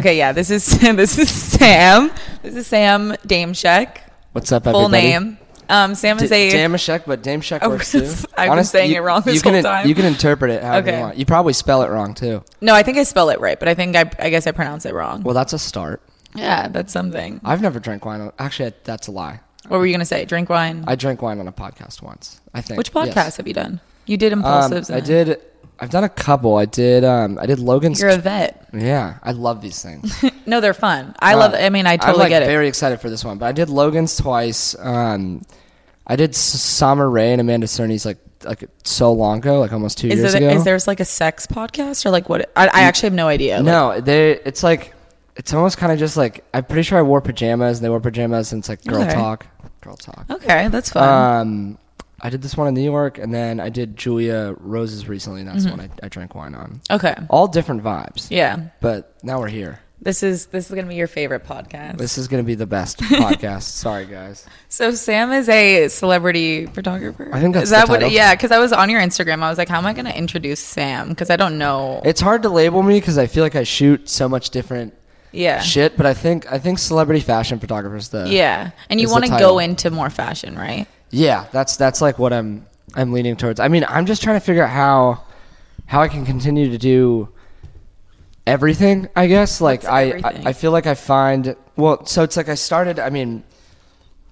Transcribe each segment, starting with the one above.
Okay, yeah, this is this is Sam. This is Sam Dameshek. What's up, Full everybody? name. Um, Sam is a Damashek, but Dameshek Oh, works too. I've been Honest- saying you- it wrong this you can, whole time. You can interpret it however Okay. you want. You probably spell it wrong too. no. I think I spell it right, but I think I I guess I pronounce it wrong. Well, that's a start. yeah, that's something. I've never drank wine. Actually, that's a lie. What were you gonna say? Drink wine. I drank wine on a podcast once. I think. Which podcast Yes. have you done? You did Um, Impaulsives. I and- did. I've done a couple. I did. Um, I did Logan's. You're a vet. yeah, I love these things. no, they're fun. I love. Uh, I mean, I I'm totally like get it. very excited for this one. But I did Logan's twice. Um, I did Summer Rae and Amanda Cerny's like like so long ago, like almost two Is years there ago. is there's like a sex podcast or like what? I, I actually have no idea. Like, no, they. It's like it's almost kind of just like I'm pretty sure I wore pajamas and they wore pajamas and it's like girl Okay. talk, girl talk. Okay, that's fun. Um, I did this one in New York and then I did Julia Rose's recently. And that's Mm-hmm. the one I, I drank wine on. okay. All different vibes. Yeah. But now we're here. This is this is gonna be your favorite podcast. This is gonna be the best podcast. Sorry, guys. So Sam is a celebrity photographer. I think that's is that the what? Yeah, because I was on your Instagram. I was like, how am I going to introduce Sam? Because I don't know. It's hard to label me because I feel like I shoot so much different yeah, shit. But I think I think celebrity fashion photographers the yeah, and you want to go into more fashion, right? Yeah, that's that's like what I'm I'm leaning towards. I mean, I'm just trying to figure out how how I can continue to do everything. I guess like I, I? I feel like I find well, so it's like I started. I mean,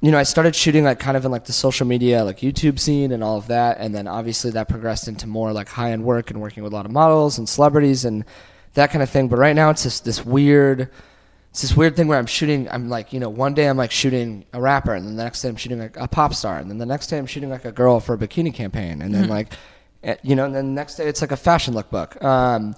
you know, I started shooting like kind of in like the social media, like YouTube scene and all of that, and then obviously that progressed into more like high end work and working with a lot of models and celebrities and that kind of thing. But right now, it's just this weird. It's this weird thing where I'm shooting. I'm like, you know, one day I'm like shooting a rapper, and then the next day I'm shooting like a pop star, and then the next day I'm shooting like a girl for a bikini campaign, and then Mm-hmm. like, eh, you know, and then the next day it's like a fashion lookbook. Um,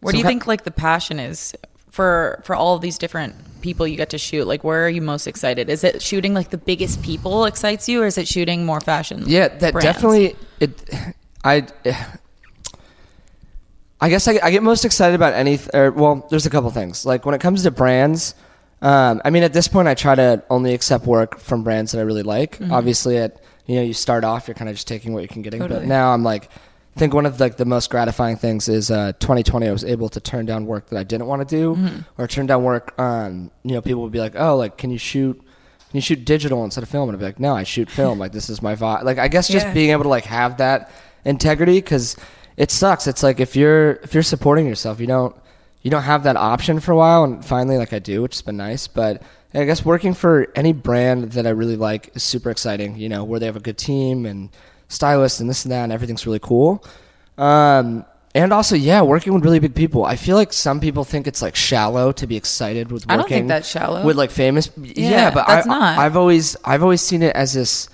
Where do you think like the passion is for for all of these different people you get to shoot? Like, where are you most excited? Is it shooting like the biggest people excites you, or is it shooting more fashion? Yeah, that brands? definitely. It, I, I guess I, I get most excited about any. Or well, there's a couple things. Like when it comes to brands, um, I mean, at this point, I try to only accept work from brands that I really like. Mm-hmm. Obviously, at you know, you start off, you're kind of just taking what you can get. But now I'm like, I think one of like the most gratifying things is uh, 2020. I was able to turn down work that I didn't want to do, Mm-hmm. or turn down work. Um, you know, people would be like, "Oh, like, can you shoot?" Can you shoot digital instead of film? And I'd be like, no, I shoot film. Like this is my vibe. Like I guess just Yeah. being able to like have that integrity because it sucks. It's like if you're if you're supporting yourself, you don't you don't have that option for a while, and finally, like I do, which has been nice. But I guess working for any brand that I really like is super exciting. You know, where they have a good team and stylists and this and that, and everything's really cool. Um, and also, yeah, working with really big people. I feel like some people think it's like shallow to be excited with working. I don't think that's shallow. With like famous, yeah, Yeah, but that's I, not. I've always, I've always seen it as this,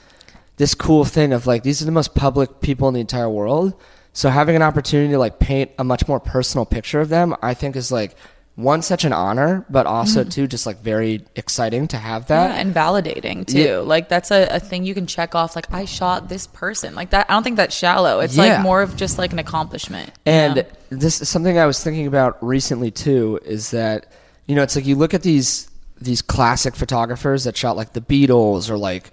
this cool thing of like these are the most public people in the entire world. So having an opportunity to like paint a much more personal picture of them, I think is like one such an honor, but also too just like very exciting to have that. Mm-hmm. Yeah, and validating too. Yeah. Like that's a, a thing you can check off. Like I shot this person. Like that. I don't think that's shallow. It's Yeah. like more of just like an accomplishment. you And know? this is something I was thinking about recently too is that you know it's like you look at these these classic photographers that shot like the Beatles or like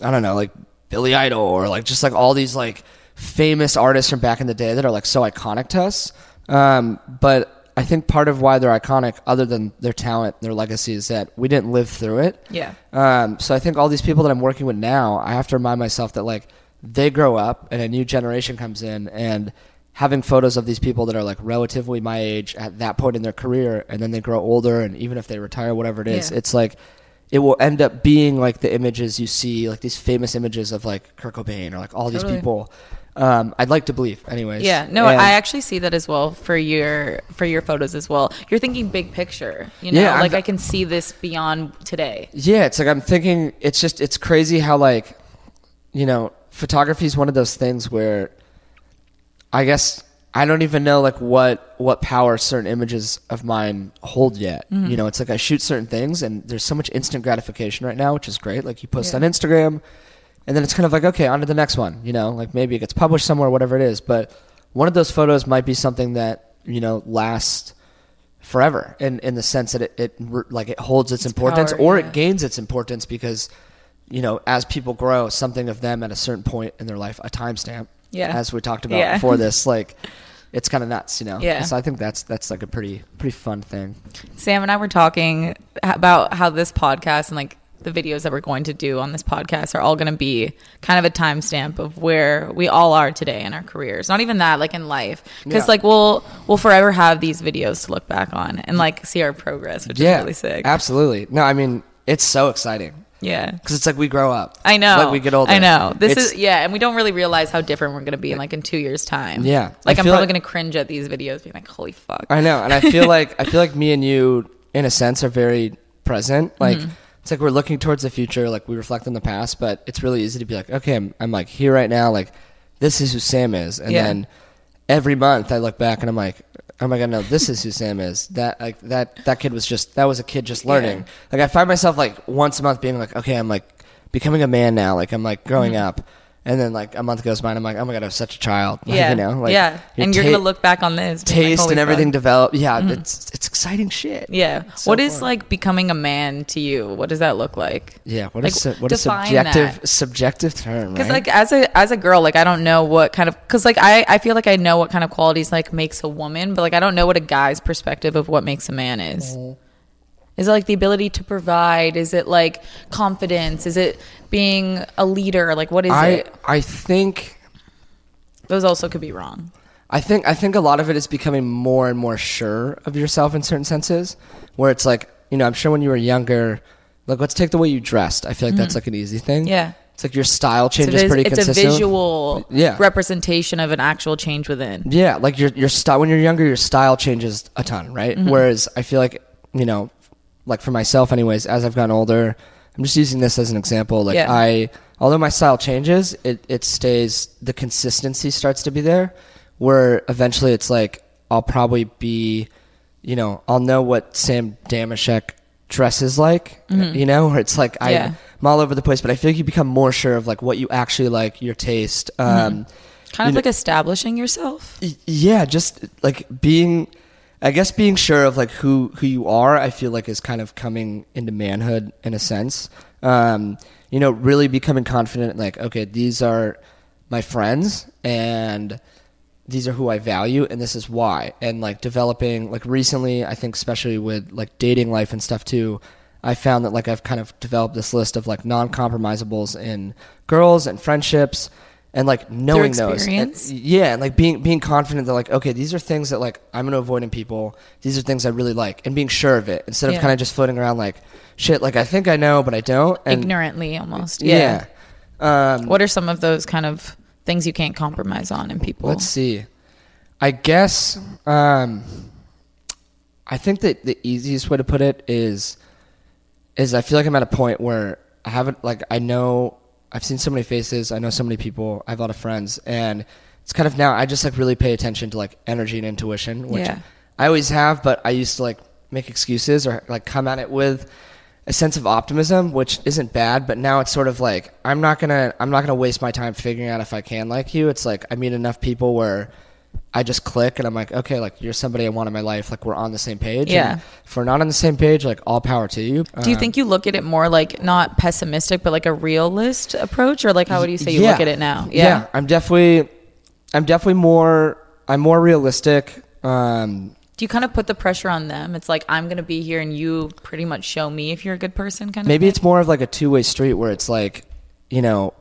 I don't know like Billy Idol or like just like all these like famous artists from back in the day that are like so iconic to us. Um, but I think part of why they're iconic, other than their talent, their legacy, is that we didn't live through it. Yeah. Um, so I think all these people that I'm working with now, I have to remind myself that like they grow up and a new generation comes in and having photos of these people that are like relatively my age at that point in their career and then they grow older and even if they retire whatever it is Yeah. it's like it will end up being like the images you see like these famous images of like Kurt Cobain or like all these people um, I'd like to believe anyways Yeah, no, And- I actually see that as well for your for your photos as well. You're thinking big picture, you know, Yeah, like the- I can see this beyond today. Yeah, it's like I'm thinking it's just it's crazy how like you know, photography is one of those things where I guess I don't even know like what what power certain images of mine hold yet. Mm-hmm. You know, it's like I shoot certain things and there's so much instant gratification right now, which is great. Like you post Yeah. on Instagram and then it's kind of like okay, on to the next one, you know, like maybe it gets published somewhere whatever it is, but one of those photos might be something that, you know, lasts forever in in the sense that it, it like it holds its, Its importance power, or yeah. it gains its importance because you know as people grow something of them at a certain point in their life a timestamp Yeah. as we talked about Yeah. before this like it's kind of nuts, you know. Yeah. So I think that's that's like a pretty pretty fun thing. Sam and I were talking about how this podcast and like the videos that we're going to do on this podcast are all going to be kind of a timestamp of where we all are today in our careers. Not even that, like in life, because Yeah. like we'll we'll forever have these videos to look back on and like see our progress, which yeah, is really sick. absolutely. No, I mean it's so exciting Yeah. because it's like we grow up. I know. Like we get older. I know. This It's- is yeah, and we don't really realize how different we're gonna be in like in two years' time. Yeah. Like I I'm probably like- gonna cringe at these videos, being like, "Holy fuck!" I know, and I feel like I feel like me and you, in a sense, are very present. Like Mm-hmm. It's like we're looking towards the future. Like we reflect on the past, but it's really easy to be like, okay, I'm, I'm like here right now. Like this is who Sam is, and Yeah. then every month I look back and I'm like, oh my god, no, this is who Sam is. That like that that kid was just that was a kid just learning. Yeah. Like I find myself like once a month being like, okay, I'm like becoming a man now. Like I'm like growing Mm-hmm. up. And then like a month goes by, and I'm like, oh my god, I was such a child. Like, yeah, you know, like yeah, and you're ta- gonna look back on this like, taste "Holy and fuck." everything develop. Yeah, it's it's exciting shit. Yeah. So what is fun. like becoming a man to you? What does that look like? Yeah, what Like, is su- what a subjective that. subjective term, Because right? like as a as a girl, like I don't know what kind of because like I I feel like I know what kind of qualities like makes a woman, but like I don't know what a guy's perspective of what makes a man is. Mm-hmm. Is it like the ability to provide? Is it like confidence? Is it being a leader? Like what is I it? I think Those also could be wrong. I think I think a lot of it is becoming more and more sure of yourself in certain senses, where it's like you know I'm sure when you were younger, like let's take the way you dressed. I feel like that's like an easy thing. Mm-hmm. Yeah. it's like your style It's changes vis- pretty it's a visual Yeah. representation of an actual change within. Yeah, like your your style when you're younger, your style changes a ton, right? Mm-hmm. Whereas I feel like you know, like for myself, anyways, as I've gotten older, I'm just using this as an example. Like Yeah. I, although my style changes, it it stays. The consistency starts to be there, where eventually it's like I'll probably be, you know, I'll know what Sam Damashek dresses like, you know, where it's like I. Mm-hmm. Yeah. I'm all over the place, but I feel like you become more sure of like what you actually like, your taste. Mm-hmm. Um, Kind of know- like establishing yourself. Yeah just like being i guess being sure of like who who you are i feel like is kind of coming into manhood in a sense. Um you know really becoming confident like okay these are my friends and these are who i value and this is why. And like developing like recently i think especially with like dating life and stuff too i found that like i've kind of developed this list of like non-compromisables in girls and friendships and like knowing those and- yeah, and like being being confident that like okay, these are things that like I'm gonna avoid in people. These are things I really like, and being sure of it instead of kind of just floating around like shit. Like I think I know, but I don't. And Ignorantly almost. yeah. Yeah. Um, What are some of those kind of things you can't compromise on in people? let's see. I guess um, I think that the easiest way to put it is is I feel like I'm at a point where I haven't like I know I've seen so many faces, I know so many people, I have a lot of friends, and it's kind of now I just like really pay attention to like energy and intuition, which Yeah. I always have, but I used to like make excuses or like come at it with a sense of optimism, which isn't bad, but now it's sort of like I'm not gonna I'm not gonna waste my time figuring out if I can like you. It's like I meet enough people where I just click and I'm like, okay, like you're somebody I want in my life, like we're on the same page. Yeah. And if we're not on the same page, like all power to you. Do you Um, think you look at it more like not pessimistic, but like a realist approach, or like how would you say you look at it now? Yeah. I'm definitely, I'm definitely more, I'm more realistic. Um, Do you kind of put the pressure on them? It's like I'm gonna be here, and you pretty much show me if you're a good person. Kind of. maybe thing? it's more of like a two way street where it's like, you know,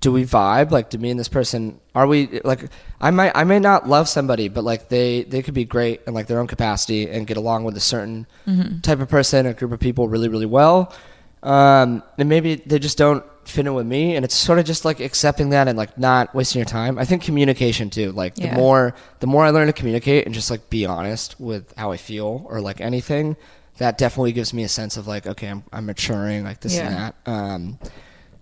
do we vibe? Like, do me and this person are we like? I might, I may not love somebody, but like they, they could be great in like their own capacity and get along with a certain Mm-hmm. type of person, a group of people really, really well. Um, and maybe they just don't fit in with me, and it's sort of just like accepting that and like not wasting your time. I think communication too. Like Yeah. the more, the more I learn to communicate and just like be honest with how I feel or like anything, that definitely gives me a sense of like, okay, I'm, I'm maturing, like this and that. Um,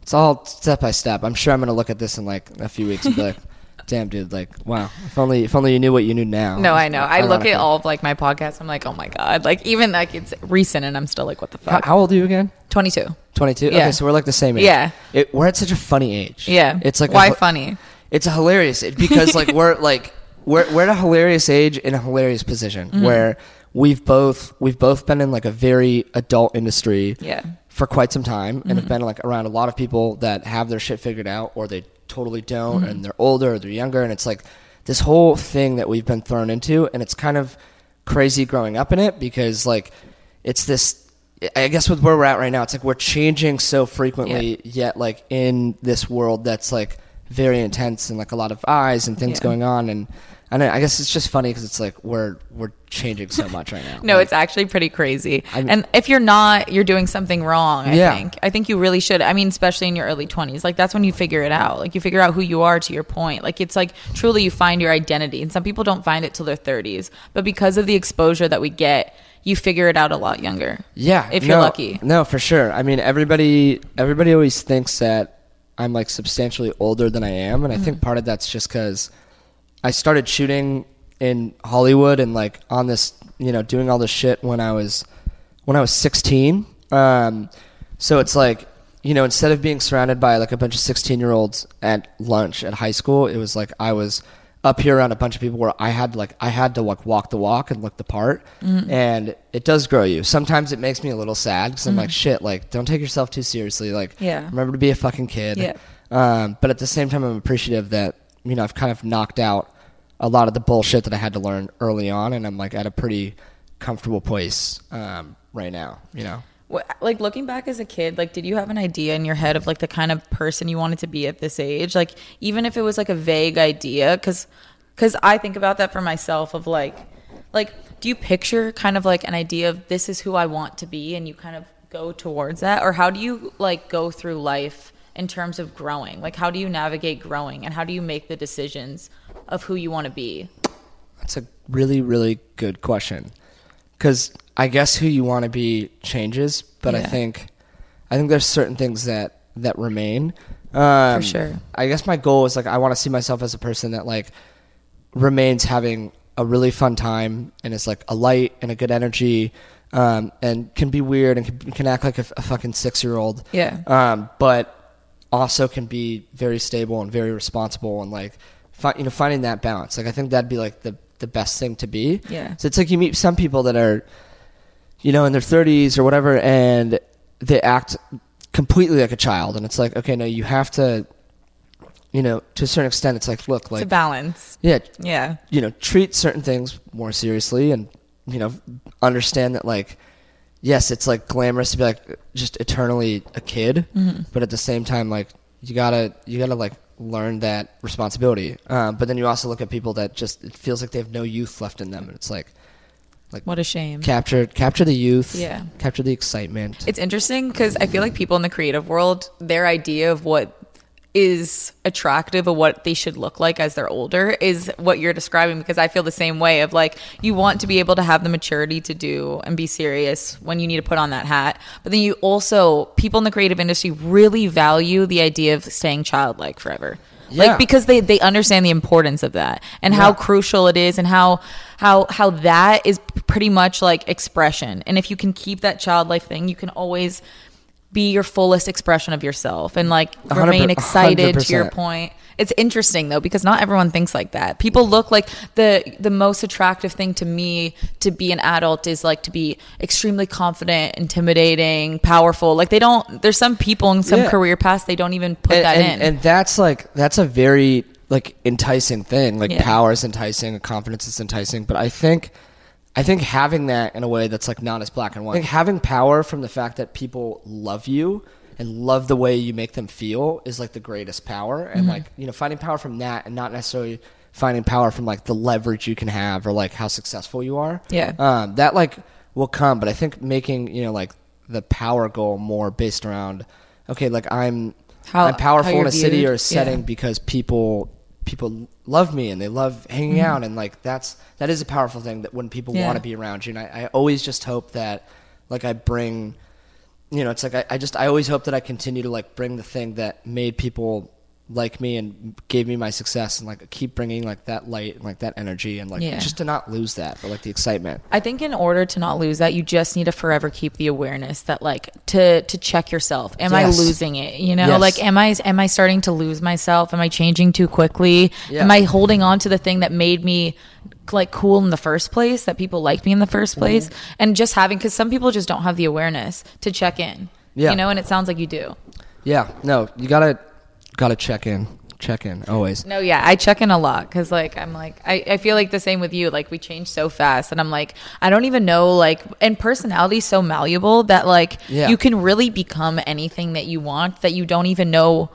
it's all step by step. I'm sure I'm gonna look at this in like a few weeks and be like, "Damn, dude! Like, wow! If only, if only you knew what you knew now." No, I know. I look at all of like my podcasts. I'm like, oh my god. Like even like it's recent, and I'm still like, what the fuck? how old are you again? 22. 22. Yeah. Okay, so we're like the same age. Yeah. It, we're at such a funny age. Yeah. It's like why hi- funny? It's a hilarious it- because like we're like we're we're at a hilarious age in a hilarious position Mm-hmm. where we've both we've both been in like a very adult industry Yeah. Mm-hmm. for quite some time and have been like around a lot of people that have their shit figured out or they totally don't Mm-hmm. and they're older or they're younger and it's like this whole thing that we've been thrown into, and it's kind of crazy growing up in it because like it's this. I guess with where we're at right now, it's like we're changing so frequently, yet like in this world that's like very intense and like a lot of eyes and things Yeah. going on, and and I guess it's just funny because it's like we're we're changing so much right now. No, Like, it's actually pretty crazy. I'm- and if you're not, you're doing something wrong. I Yeah. think. I think you really should. I mean, especially in your early 20s, like that's when you figure it out. Like you figure out who you are. To your point, like it's like truly you find your identity. And some people don't find it till their 30s, but because of the exposure that we get, you figure it out a lot younger. Yeah, if you're no, lucky. No, for sure. I mean, everybody everybody always thinks that I'm like substantially older than I am, and I Mm-hmm. think part of that's just because I started shooting in Hollywood and like on this, you know, doing all this shit when I was when I was 16. Um, so it's like you know, instead of being surrounded by like a bunch of 16 year olds at lunch at high school, it was like I was up here around a bunch of people where I had like I had to like walk the walk and look the part, and it does grow you. Sometimes it makes me a little sad because I'm like, shit, like don't take yourself too seriously. Like, Yeah. remember to be a fucking kid. Yeah. Um, but at the same time, I'm appreciative that you know I've kind of knocked out a lot of the bullshit that I had to learn early on, and I'm like at a pretty comfortable place um, right now. You know. Like looking back as a kid, like did you have an idea in your head of like the kind of person you wanted to be at this age? Like even if it was like a vague idea, because because I think about that for myself of like like do you picture kind of like an idea of this is who I want to be, and you kind of go towards that, or how do you like go through life in terms of growing? Like how do you navigate growing, and how do you make the decisions of who you want to be? That's a really, really good question. Because I guess who you want to be changes, but I think, I think there's certain things that that remain. Um, For sure. I guess my goal is like I want to see myself as a person that like remains having a really fun time and is like a light and a good energy, um, and can be weird and can, can act like a, a fucking six year old. Yeah. Um, but also can be very stable and very responsible and like, fi- you know, finding that balance. Like I think that'd be like the the best thing to be. Yeah. So it's like you meet some people that are, you know, in their 30s or whatever, and they act completely like a child, and it's like, okay, no, you have to, you know, to a certain extent, it's like, look, It's a like, balance. yeah, Yeah. you know, treat certain things more seriously, and you know, understand that like, yes, it's like glamorous to be like just eternally a kid, Mm-hmm. but at the same time, like, you gotta, you gotta like learn that responsibility. Um, but then you also look at people that just it feels like they have no youth left in them, and it's like. Like, what a shame. capture capture the youth Yeah. capture the excitement It's interesting because I feel like people in the creative world, their idea of what is attractive of what they should look like as they're older is what you're describing because I feel the same way of like you want to be able to have the maturity to do and be serious when you need to put on that hat. But then you also people in the creative industry really value the idea of staying childlike forever. Yeah. like because they they understand the importance of that and how crucial it is and how how how that is pretty much like expression. And if you can keep that childlike thing you can always be your fullest expression of yourself and like remain excited hundred to your point. It's interesting though because not everyone thinks like that. People look like the the most attractive thing to me to be an adult is like to be extremely confident intimidating powerful. Like they don't there's some people in some Yeah. career paths they don't even put and, that and, in. and that's like that's a very like enticing thing. Like Yeah. power is enticing confidence is enticing. But i think i think having that in a way that's like not as black and white I think having power from the fact that people love you and love the way you make them feel is like the greatest power and Mm-hmm. like you know finding power from that and not necessarily finding power from like the leverage you can have or like how successful you are Yeah. um, that like will come but i think making you know like the power goal more based around okay like i'm How- i'm powerful in a city or a setting yeah. because people people love me and they love hanging Mm-hmm. out and like that's that is a powerful thing that when people Yeah. want to be around you and I, I always just hope that like i bring you know it's like I, I just i always hope that i continue to like bring the thing that made people like me and gave me my success and like keep bringing like that light and like that energy and like Yeah. just to not lose that but like the excitement I think in order to not lose that, you just need to forever keep the awareness that like to to check yourself. Am I losing it? You know, Yes. like am I am I starting to lose myself? Am I changing too quickly? Yeah. Am I holding on to the thing that made me like cool in the first place, that people liked me in the first Mm-hmm. place? And just having cuz some people just don't have the awareness to check in. Yeah. You know, and it sounds like you do. Yeah, no, you gotta gotta check in. check in always. No, yeah, I check in a lot because, like, I'm like, I, I feel like the same with you. Like, we change so fast, and I'm like, I don't even know, like, and personality so malleable that, like, Yeah. you can really become anything that you want that you don't even know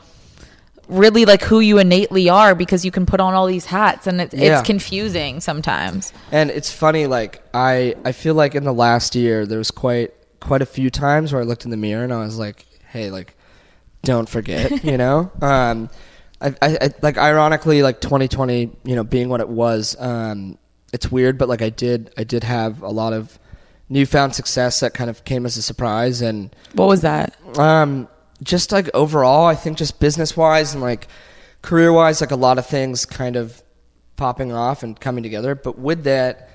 really like who you innately are because you can put on all these hats and it, Yeah. it's confusing sometimes. And it's funny, like I I feel like in the last year there was quite quite a few times where I looked in the mirror and I was like, hey, like don't forget, you know. Um, I, I, I like ironically like 2020, you know, being what it was. Um, it's weird, but like I did I did have a lot of newfound success that kind of came as a surprise and What was that? um, just like overall, I think just business wise and like career wise, like a lot of things kind of popping off and coming together. But with that,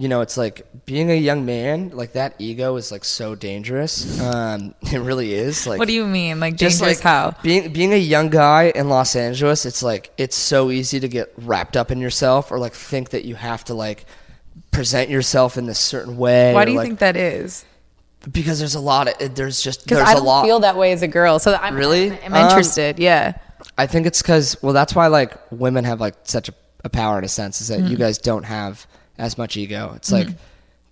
you know, it's like being a young man, like that ego is like so dangerous. Um, it really is. Like, what do you mean? Like just dangerous like how? being being a young guy in Los Angeles, it's like it's so easy to get wrapped up in yourself or like think that you have to like present yourself in this certain way. Why do you like, think that is? Because there's a lot of there's just Because I don't lot. feel that way as a girl. So I'm Really? I'm, Um, interested. yeah. I think it's because well, that's why like women have like such a, a power in a sense is that Mm-hmm. you guys don't have as much ego. It's mm-hmm. like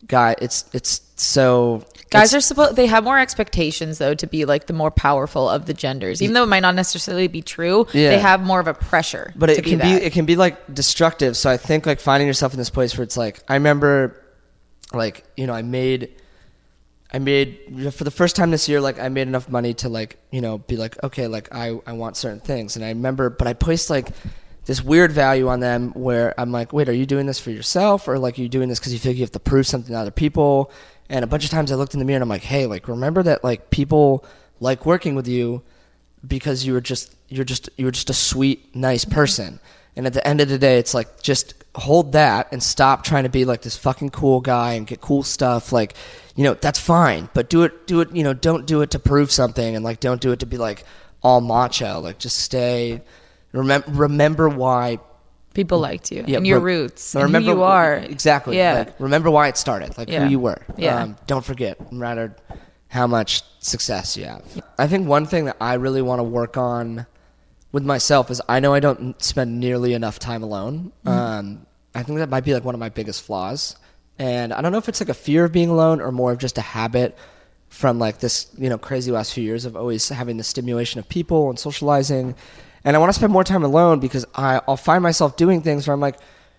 guy, it's it's so Guys are supposed they have more expectations though to be like the more powerful of the genders. Even though it might not necessarily be true, Yeah. they have more of a pressure. but it can be that. it can be like destructive. So I think like finding yourself in this place where it's like I remember, like you know I made. I made for the first time this year, like I made enough money to like you know be like okay, like I I want certain things, and I remember, but I placed like this weird value on them where I'm like, wait, are you doing this for yourself or like are you doing this because you feel like you have to prove something to other people? And a bunch of times I looked in the mirror and I'm like, hey, like remember that like people like working with you because you were just you're just you were just a sweet, nice mm-hmm. person. And at the end of the day, it's like just hold that and stop trying to be like this fucking cool guy and get cool stuff. Like, you know, that's fine, but do it, do it. You know, don't do it to prove something, and like, don't do it to be like all macho. Like, just stay. Remember, remember why. people liked you Yeah, and your roots Remember who you are. exactly. Yeah. Like, remember why it started. Like Yeah. who you were. Yeah. Um, don't forget. No matter how much success you have. I think one thing that I really want to work on with myself is I know I don't spend nearly enough time alone. Mm-hmm. Um, I think that might be like one of my biggest flaws. And I don't know if it's like a fear of being alone or more of just a habit from like this, you know, crazy last few years of always having the stimulation of people and socializing. And I want to spend more time alone because I, I'll find myself doing things where I'm like,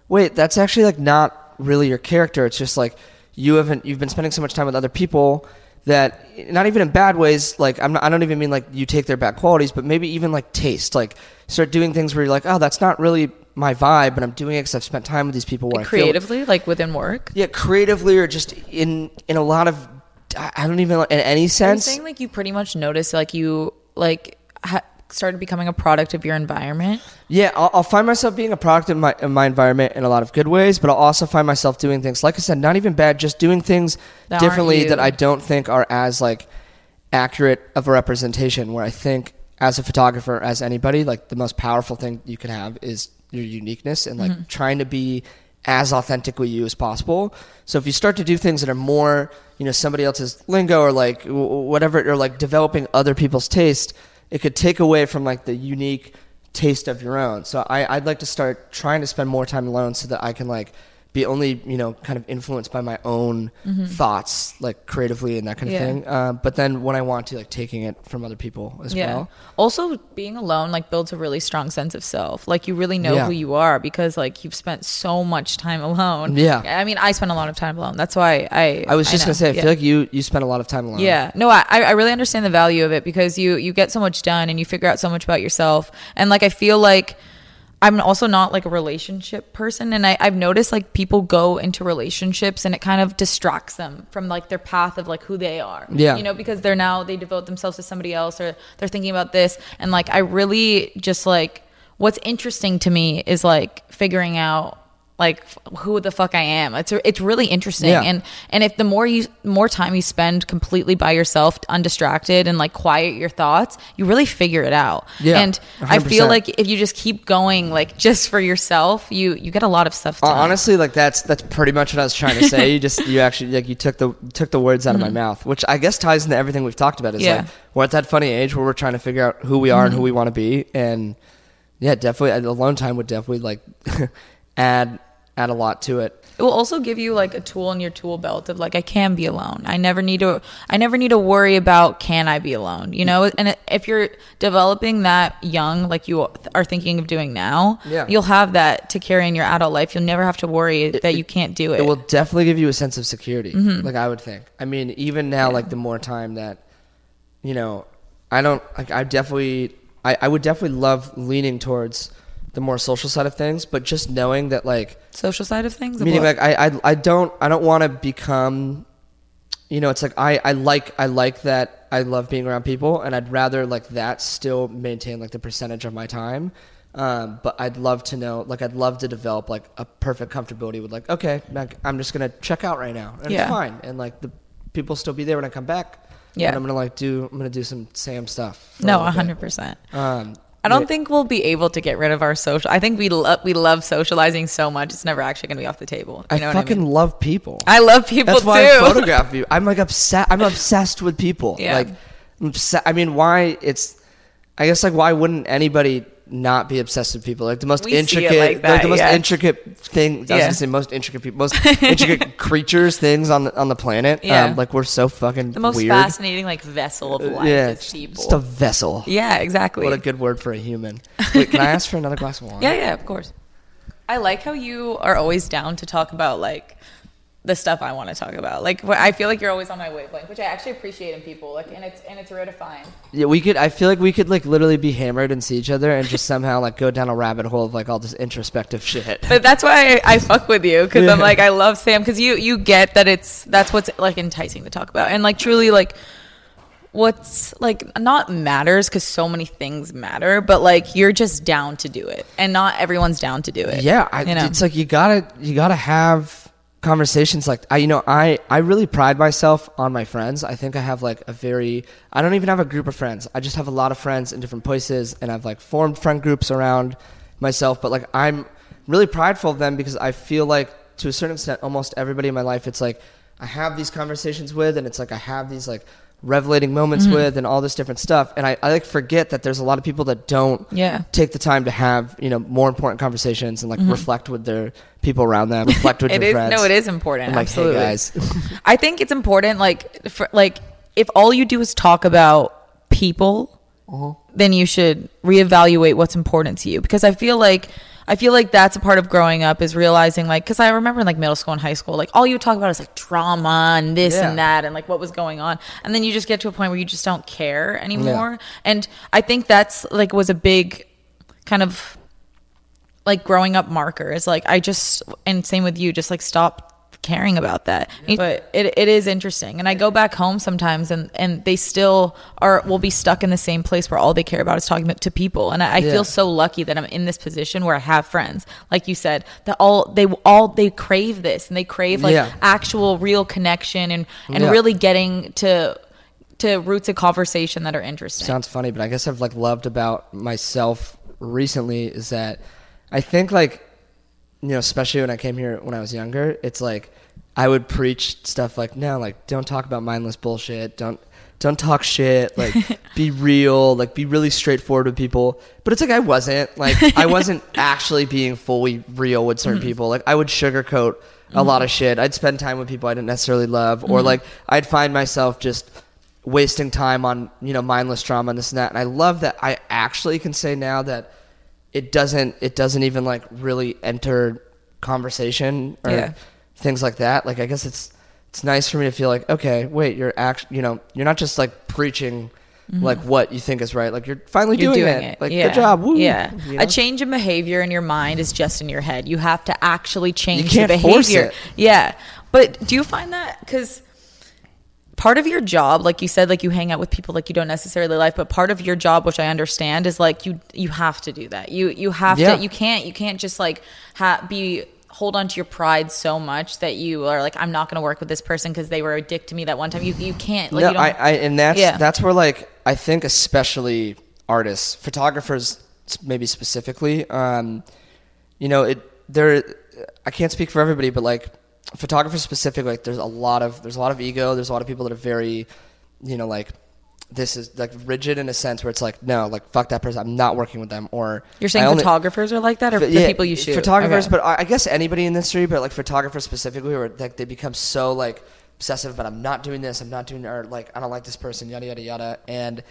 wait, that's actually like not really your character. It's just like you haven't, you've been spending so much time with other people that not even in bad ways like I'm not, I don't even mean like you take their bad qualities but maybe even like taste like start doing things where you're like oh that's not really my vibe but I'm doing it because I've spent time with these people where Like I feel creatively, like within work. yeah creatively or just in in a lot of I don't even in any Are you sense saying like you pretty much noticed like you like ha- started becoming a product of your environment? Yeah, I'll, I'll find myself being a product of my, of my environment in a lot of good ways, but I'll also find myself doing things, like I said, not even bad, just doing things That differently that I don't think are as like accurate of a representation. Where I think, as a photographer, as anybody, like the most powerful thing you can have is your uniqueness and Mm-hmm. like trying to be as authentically you as possible. So if you start to do things that are more, you know, somebody else's lingo or like whatever, or like developing other people's taste, it could take away from like the unique taste of your own. So I, I'd like to start trying to spend more time alone so that I can like be only you know kind of influenced by my own thoughts like creatively and that kind of Mm-hmm. Yeah. thing. Uh, but then when I want to like taking it from other people as well. Also, being alone like builds a really strong sense of self. Like you really know Yeah. who you are because like you've spent so much time alone. Yeah. I mean, I spend a lot of time alone. That's why I. I was just know. gonna say I Yeah. feel like you you spend a lot of time alone. Yeah, no, I, I really understand the value of it because you you get so much done and you figure out so much about yourself. And like I feel like I'm also not like a relationship person, and I, I've noticed like people go into relationships and it kind of distracts them from like their path of like who they are. Yeah. you know, because they're now they devote themselves to somebody else or they're thinking about this, and like I really just like what's interesting to me is like figuring out like who the fuck I am. It's it's really interesting, Yeah. and and if the more you more time you spend completely by yourself, undistracted, and like quiet your thoughts, you really figure it out. Yeah, and I feel like if you just keep going, like just for yourself, you you get a lot of stuff Uh, done. honestly, like that's that's pretty much what I was trying to say. you just you actually like you took the took the words out of my mouth, which I guess ties into everything we've talked about. Is Mm-hmm. Yeah. like we're at that funny age where we're trying to figure out who we are and Mm-hmm. who we want to be, and yeah, definitely. Alone time would definitely like add add a lot to it. It will also give you like a tool in your tool belt of like I can be alone. I never need to I never need to worry about can I be alone, you know? And if you're developing that young like you are thinking of doing now, Yeah. you'll have that to carry in your adult life. You'll never have to worry that you can't do it. It will definitely give you a sense of security. Mm-hmm. Like I would think. I mean, even now, like the more time that, you know, I don't like. I definitely, I, I would definitely love leaning towards the more social side of things, but just knowing that like Social side of things. meaning like I, I I don't I don't want to become you know it's like I I like I like that I love being around people and I'd rather like that still maintain like the percentage of my time um, but I'd love to know like I'd love to develop like a perfect comfortability with like okay like, I'm just gonna check out right now and Yeah. it's fine and like the people still be there when I come back Yeah. and I'm gonna like do I'm gonna do some Sam stuff no, hundred percent. um I don't yeah. think we'll be able to get rid of our social. I think we love we love socializing so much. It's never actually going to be off the table. You I know what fucking I mean? love people I love people That's too. why I photograph you. I'm like obsessed. I'm obsessed with people. Yeah. Like, I'm obse- I mean, why? It's. I guess like why wouldn't anybody not be obsessed with people? Like the most We intricate, like that, the most yeah. intricate thing. I was gonna say most intricate people, most intricate creatures, things on the on the planet. Yeah. Um, like we're so fucking the most weird. fascinating like vessel of life yeah, is people. just a vessel. yeah, exactly. What a good word for a human. Wait, can I ask for another glass of wine? yeah, yeah, of course. I like how you are always down to talk about like the stuff I want to talk about. Like I feel like you're always on my wavelength, which I actually appreciate in people. Like and it's and it's rare to find. Yeah, we could. I feel like we could like literally be hammered and see each other and just somehow like go down a rabbit hole of like all this introspective shit. But that's why I, I fuck with you because I'm like I love Sam because you you get that it's that's what's like enticing to talk about and like truly like what's like not matters because so many things matter but like you're just down to do it and not everyone's down to do it Yeah, I, you know it's like you gotta you gotta have conversations like I you know I I really pride myself on my friends. I think I have like a very I don't even have a group of friends. I just have a lot of friends in different places, and I've like formed friend groups around myself. But like I'm really prideful of them because I feel like to a certain extent, almost everybody in my life, it's like I have these conversations with, and it's like I have these like revelating moments Mm-hmm. with, and all this different stuff. And I, I like forget that there's a lot of people that don't Yeah. take the time to have you know more important conversations and like reflect with their people around them, reflect with Mm-hmm. It their is friends. no it is important like, absolutely hey guys, I think it's important like for like if all you do is talk about people Uh-huh. then you should reevaluate what's important to you because I feel like I feel like that's a part of growing up is realizing like because I remember in like middle school and high school like all you talk about is like drama and this Yeah. and that and like what was going on. And then you just get to a point where you just don't care anymore. And I think that's like was a big kind of like growing up marker is like I just and same with you just like stop caring about that but it, it is interesting and I go back home sometimes and and they still are will be stuck in the same place where all they care about is talking to people and I, I Yeah. feel so lucky that I'm in this position where I have friends like you said that all they all they crave this and they crave like Yeah. actual real connection and and Yeah. really getting to to roots of conversation that are interesting sounds funny, but I guess I've like loved about myself recently is that I think like you know, especially when I came here when I was younger, it's like I would preach stuff like, no, like don't talk about mindless bullshit, don't don't talk shit, like be real, like be really straightforward with people. But it's like I wasn't, like I wasn't actually being fully real with certain mm-hmm. people. Like I would sugarcoat a lot of mm-hmm. shit. I'd spend time with people I didn't necessarily love, or mm-hmm. like I'd find myself just wasting time on you know mindless drama and this and that. And I love that I actually can say now that it doesn't it doesn't even like really enter conversation or Yeah. Things like that. Like I guess it's it's nice for me to feel like okay, wait, you're act you know you're not just like preaching like what you think is right. Like you're finally Mm-hmm. You're doing, doing it. it. Like yeah. good job. Woo. Yeah. You know? A change in behavior in your mind is just in your head. You have to actually change force behavior. it. Yeah. But do you find that cuz part of your job like you said like you hang out with people like you don't necessarily like but part of your job which I understand is like you you have to do that. You you have Yeah. to you can't you can't just like ha- be hold on to your pride so much that you are like I'm not going to work with this person cuz they were a dick to me that one time. You you can't like no, you don't I, I and that's Yeah. that's where like I think especially artists, photographers, maybe specifically, um, you know, it there. I can't speak for everybody, but like photographers specifically, like there's a lot of there's a lot of ego. There's a lot of people that are very, you know, like this is like rigid in a sense where it's like no like fuck that person i'm not working with them or You're saying only- photographers are like that, or the yeah, people you shoot? Photographers, Okay. but I I guess anybody in the industry, but like photographers specifically, where like they become so like obsessive. But I'm not doing this. I'm not doing or like I don't like this person. Yada yada yada. And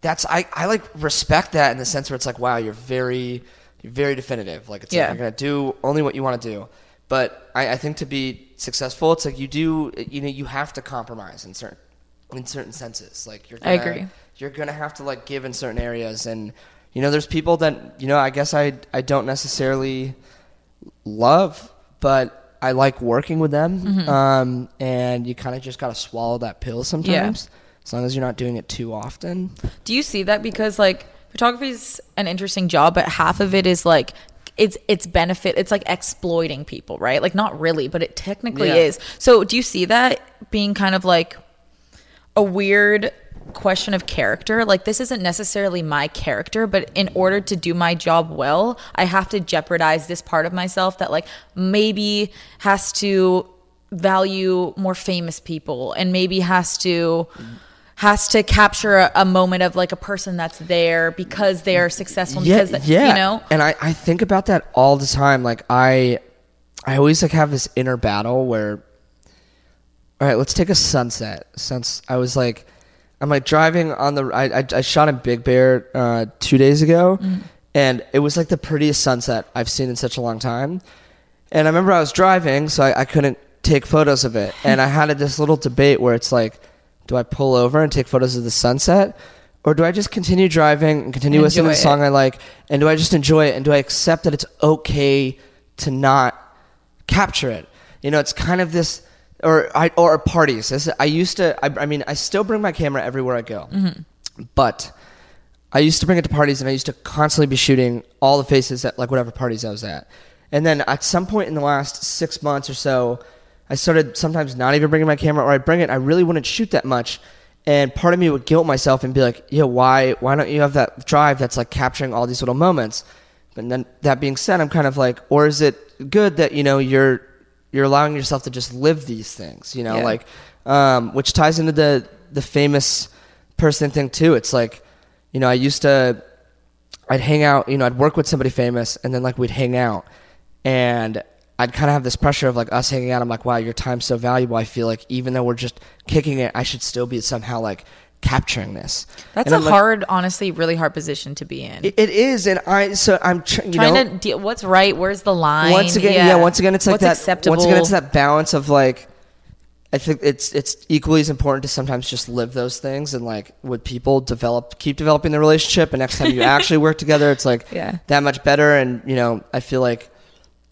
that's I I like respect that in the sense where it's like wow, you're very you're very definitive. Like it's Yeah. like you're gonna do only what you want to do. But I, I think to be successful, it's like you do you know you have to compromise in certain in certain senses. Like you're gonna, agree. you're gonna have to like give in certain areas and you know there's people that you know i guess i i don't necessarily love but i like working with them Mm-hmm. um and you kind of just gotta swallow that pill sometimes as long as you're not doing it too often Do you see that because like photography is an interesting job, but half of it is like it's it's benefit. It's like exploiting people, right? Like not really, but it technically Yeah. is. So do you see that being kind of like a weird question of character? Like this isn't necessarily my character, but in order to do my job well, I have to jeopardize this part of myself that like maybe has to value more famous people and maybe has to has to capture a, a moment of like a person that's there because they're successful Yeah, because that, you know? And I, I think about that all the time. Like i i always like have this inner battle where all right let's take a sunset since i was like i'm like driving on the i, I, I shot in big bear uh, two days ago Mm-hmm. and it was like the prettiest sunset i've seen in such a long time and i remember i was driving so i, I couldn't take photos of it and i had this little debate where it's like do i pull over and take photos of the sunset or do i just continue driving and continue And listening to the song it. I like, and do I just enjoy it, and do I accept that it's okay to not capture it? You know, it's kind of this, or I or parties. This, I used to. I, I mean, I still bring my camera everywhere I go, mm-hmm. but I used to bring it to parties, and I used to constantly be shooting all the faces at like whatever parties I was at. And then at some point in the last six months or so, I started sometimes not even bringing my camera, or I bring it. I really wouldn't shoot that much, and part of me would guilt myself and be like, "Yeah, why? Why don't you have that drive that's like capturing all these little moments?" But then that being said, I'm kind of like, or is it good that you know you're you're allowing yourself to just live these things? You know, Yeah. like um, which ties into the the famous person thing too. It's like, you know, I used to, I'd hang out, you know, I'd work with somebody famous, and then like we'd hang out, and I'd kind of have this pressure of like us hanging out. I'm like, wow, your time's so valuable. I feel like even though we're just kicking it, I should still be somehow like capturing this. that's And a like, hard honestly really hard position to be in it, it is, and I so I'm tr- trying know, to deal what's right where's the line once again, yeah. once again, it's like what's that. acceptable Once again, it's that balance of like. I think it's it's equally as important to sometimes just live those things and like with people develop keep developing the relationship and next time you actually work together it's like Yeah. that much better and you know I feel like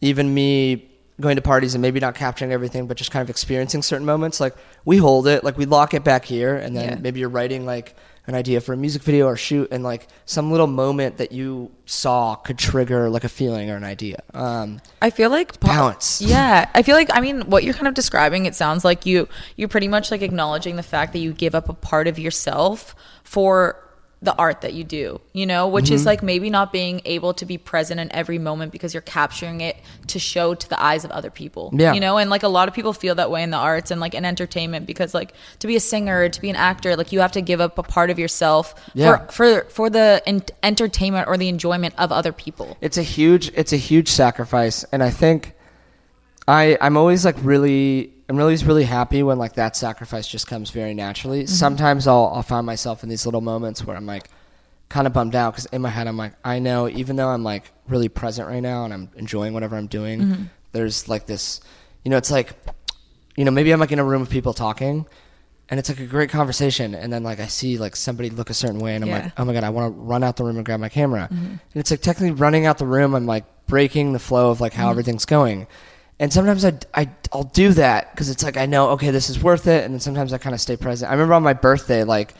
even me going to parties and maybe not capturing everything but just kind of experiencing certain moments like we hold it like we lock it back here and then Yeah. maybe you're writing like an idea for a music video or shoot and like some little moment that you saw could trigger like a feeling or an idea um I feel like Balance. Yeah, I feel like I mean what you're kind of describing. It sounds like you you're pretty much like acknowledging the fact that you give up a part of yourself for the art that you do. You know, which Mm-hmm. is like maybe not being able to be present in every moment because you're capturing it to show to the eyes of other people. Yeah. you know, and like a lot of people feel that way in the arts and like in entertainment because like to be a singer, to be an actor, like you have to give up a part of yourself Yeah. for for for the en- entertainment or the enjoyment of other people. it's a huge it's a huge sacrifice and i think i i'm always like really i'm really really happy when like that sacrifice just comes very naturally. Mm-hmm. Sometimes i'll i'll find myself in these little moments where i'm like kind of bummed out because in my head i'm like i know even though i'm like really present right now and i'm enjoying whatever i'm doing mm-hmm. there's like this you know it's like you know maybe i'm like in a room of people talking and it's like a great conversation and then like i see like somebody look a certain way and i'm Yeah. like oh my god i want to run out the room and grab my camera. Mm-hmm. And it's like technically running out the room i'm like breaking the flow of like how everything's going and sometimes I, I i'll do that because it's like i know okay this is worth it and then sometimes i kind of stay present i remember on my birthday like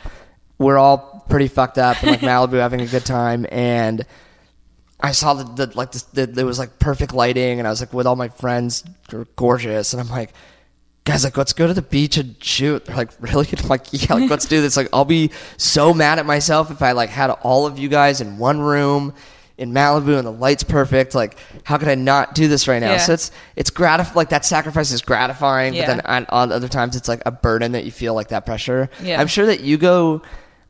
we're all pretty fucked up in like malibu having a good time and I saw the, the like the, there was like perfect lighting, and I was like with all my friends, they were gorgeous, and I'm like, guys, like let's go to the beach and shoot. They're like, really? I'm like, yeah, like let's do this. Like, I'll be so mad at myself if I like had all of you guys in one room in Malibu and the lights perfect. Like, how could I not do this right now? Yeah. So it's it's gratif like that sacrifice is gratifying, Yeah. but then on, on other times it's like a burden that you feel like that pressure. Yeah. I'm sure that you go.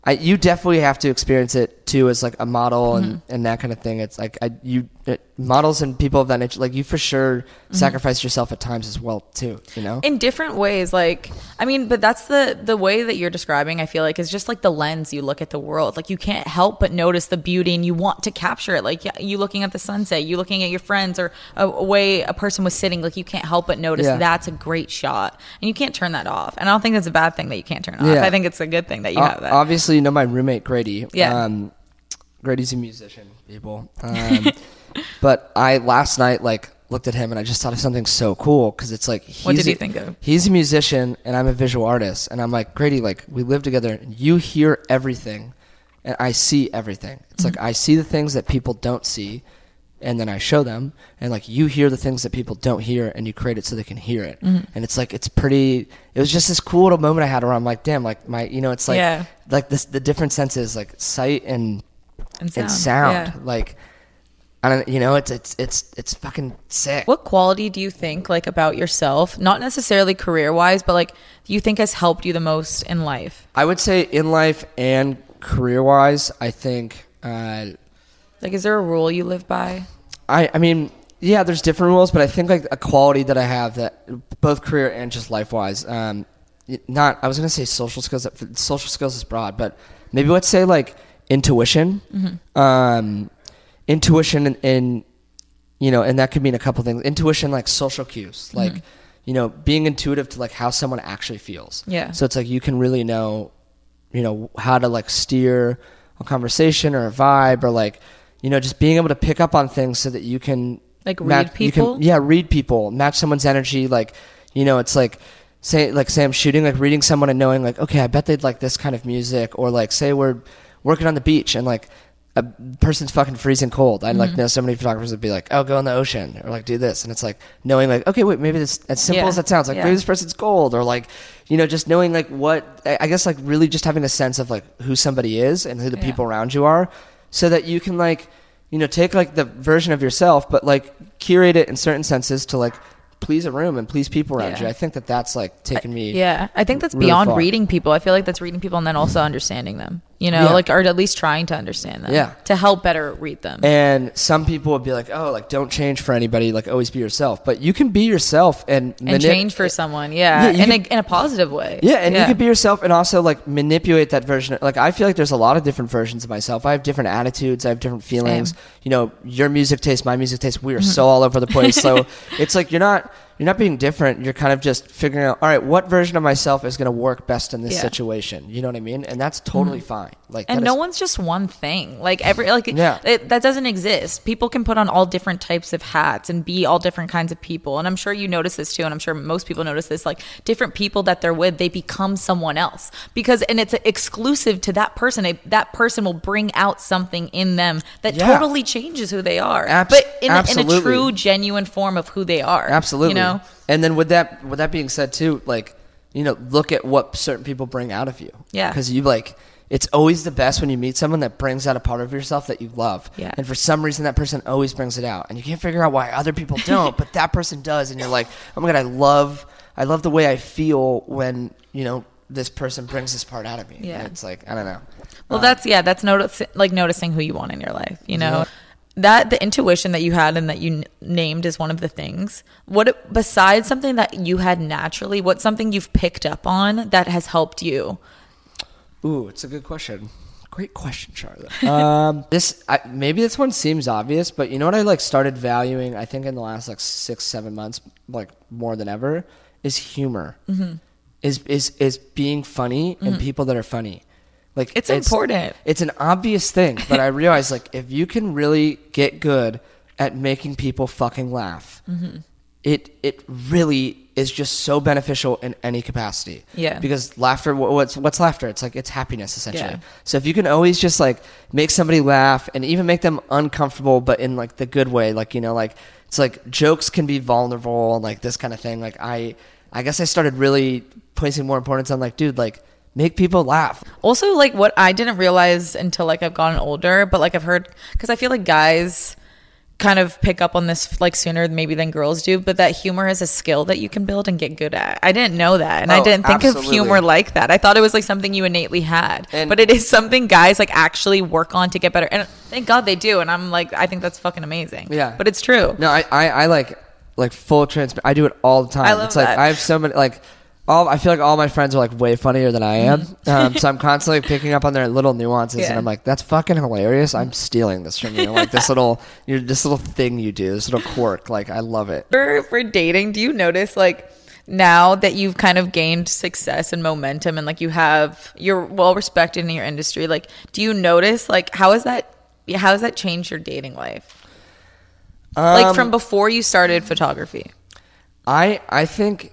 I, you definitely have to experience it too as like a model and, Mm-hmm. and that kind of thing. It's like I, you it, models and people of that nature, like you for sure Mm-hmm. sacrifice yourself at times as well too. You know, in different ways like i mean but that's the the way that you're describing i feel like is just like the lens you look at the world like you can't help but notice the beauty and you want to capture it like you looking at the sunset you looking at your friends or a, a way a person was sitting like you can't help but notice Yeah. that's a great shot and you can't turn that off and i don't think that's a bad thing that you can't turn off Yeah. i think it's a good thing that you O- have that obviously you know my roommate Grady. Yeah. Um, Grady's a musician, people. Um, but I last night like looked at him and I just thought of something so cool because it's like he's What did you think of? He's a musician and I'm a visual artist, and I'm like Grady, like we live together. and You hear everything, and I see everything. It's like Mm-hmm. I see the things that people don't see. And then I show them, and like you hear the things that people don't hear, and you create it so they can hear it. Mm-hmm. And it's like it's pretty. It was just this cool little moment I had where I'm like, damn, like my, you know, it's like Yeah. like this the different senses like sight and and sound, and sound Yeah. like i don't you know it's it's it's it's fucking sick What quality do you think like about yourself, not necessarily career wise, but like you think has helped you the most in life? i would say in life and career wise i think uh Like, is there a rule you live by? i i mean yeah there's different rules but i think like a quality that i have that both career and just life wise um not i was gonna say social skills social skills is broad but maybe let's say like intuition. Um intuition and, and you know and that could mean a couple things. Intuition like social cues like you know being intuitive to like how someone actually feels. Yeah. so it's like you can really know you know how to like steer a conversation or a vibe or like you know just being able to pick up on things so that you can Like read match- you can- people? yeah read people. Match someone's energy. Like you know it's like say like say i'm shooting like reading someone and knowing like okay i bet they'd like this kind of music or like say we're working on the beach and like a person's fucking freezing cold i Mm-hmm. like know so many photographers would be like oh go in the ocean or like do this and it's like knowing like okay wait maybe this as simple Yeah. as that sounds like Yeah. maybe this person's cold or like you know just knowing like what I I guess like really just having a sense of like who somebody is and who the Yeah. people around you are so that you can like you know take like the version of yourself but like curate it in certain senses to like please a room and please people around Yeah. you i think that that's like taken me Yeah, I think that's really beyond far. reading people. I feel like that's reading people and then also understanding them. You know, Yeah. like or at least trying to understand them. Yeah. to help better read them. and some people would be like oh like don't change for anybody like always be yourself but you can be yourself and and manip- change for someone. Yeah, Yeah, in, can- a, in a positive way. Yeah, and you could be yourself and also like manipulate that version. Like I feel like there's a lot of different versions of myself. I have different attitudes. I have different feelings. Same. Mm-hmm. You know, your music taste, my music taste. We are so all over the place. So it's like you're not you're not being different. You're kind of just figuring out. All right, what version of myself is going to work best in this Yeah. Mm-hmm. situation? You know what I mean? And that's totally fine. Like and no is- one's just one thing. Like every like Yeah. it, that doesn't exist. People can put on all different types of hats and be all different kinds of people. And I'm sure you notice this too. And I'm sure most people notice this. Like different people that they're with, they become someone else because and it's exclusive to that person. They, that person will bring out something in them that Yeah. totally changes who they are. Abs- but in, a- in a true, genuine form of who they are. Absolutely. You know. And then with that with that being said too, like, you know, look at what certain people bring out of you. Yeah. Because you like it's always the best when you meet someone that brings out a part of yourself that you love. Yeah. And for some reason that person always brings it out. And you can't figure out why other people don't, but that person does and you're like, Oh my god, I love I love the way I feel when, you know, this person brings this part out of me. Yeah. And it's like, I don't know. Well, Uh, that's yeah, that's notice like noticing who you want in your life. You know, Yeah. That the intuition that you had and that you n- named is one of the things. What besides something that you had naturally, what's something you've picked up on that has helped you? Ooh, it's a good question. Great question, Charlotte. um, this I, maybe this one seems obvious, but you know what I like started valuing? I think in the last like six, seven months, like more than ever, is humor. Mm-hmm. Is is is being funny and people that are funny. Like It's important. It's an obvious thing, but I realize like if you can really get good at making people fucking laugh, Mm-hmm. it it really is just so beneficial in any capacity. Yeah. Because laughter, what's what's laughter? It's like it's happiness essentially. Yeah. So if you can always just like make somebody laugh and even make them uncomfortable, but in like the good way, like you know, like it's like jokes can be vulnerable and like this kind of thing. Like I, I guess I started really placing more importance on like, dude, like make people laugh. Also, like what I didn't realize until like I've gotten older, but like I've heard because I feel like guys kind of pick up on this like sooner maybe than girls do, but that humor is a skill that you can build and get good at. I didn't know that. And I Oh, didn't think of humor like that. I thought it was like something you innately had. And- but it is something guys like actually work on to get better. And thank God they do. And I'm like I think that's fucking amazing. Yeah. But it's true. No, I, I, I like like full transparent. I do it all the time. I love it's like that. I have so many like all. I feel like all my friends are like way funnier than I am. um, so I'm constantly picking up on their little nuances, and I'm like, that's fucking hilarious. I'm stealing this from you. Like this little, you this little thing you do, this little quirk. Like I love it. for for dating do you notice like now that you've kind of gained success and momentum and like you have you're well respected in your industry like do you notice like how is that how has that changed your dating life like Um, from before you started photography I I think.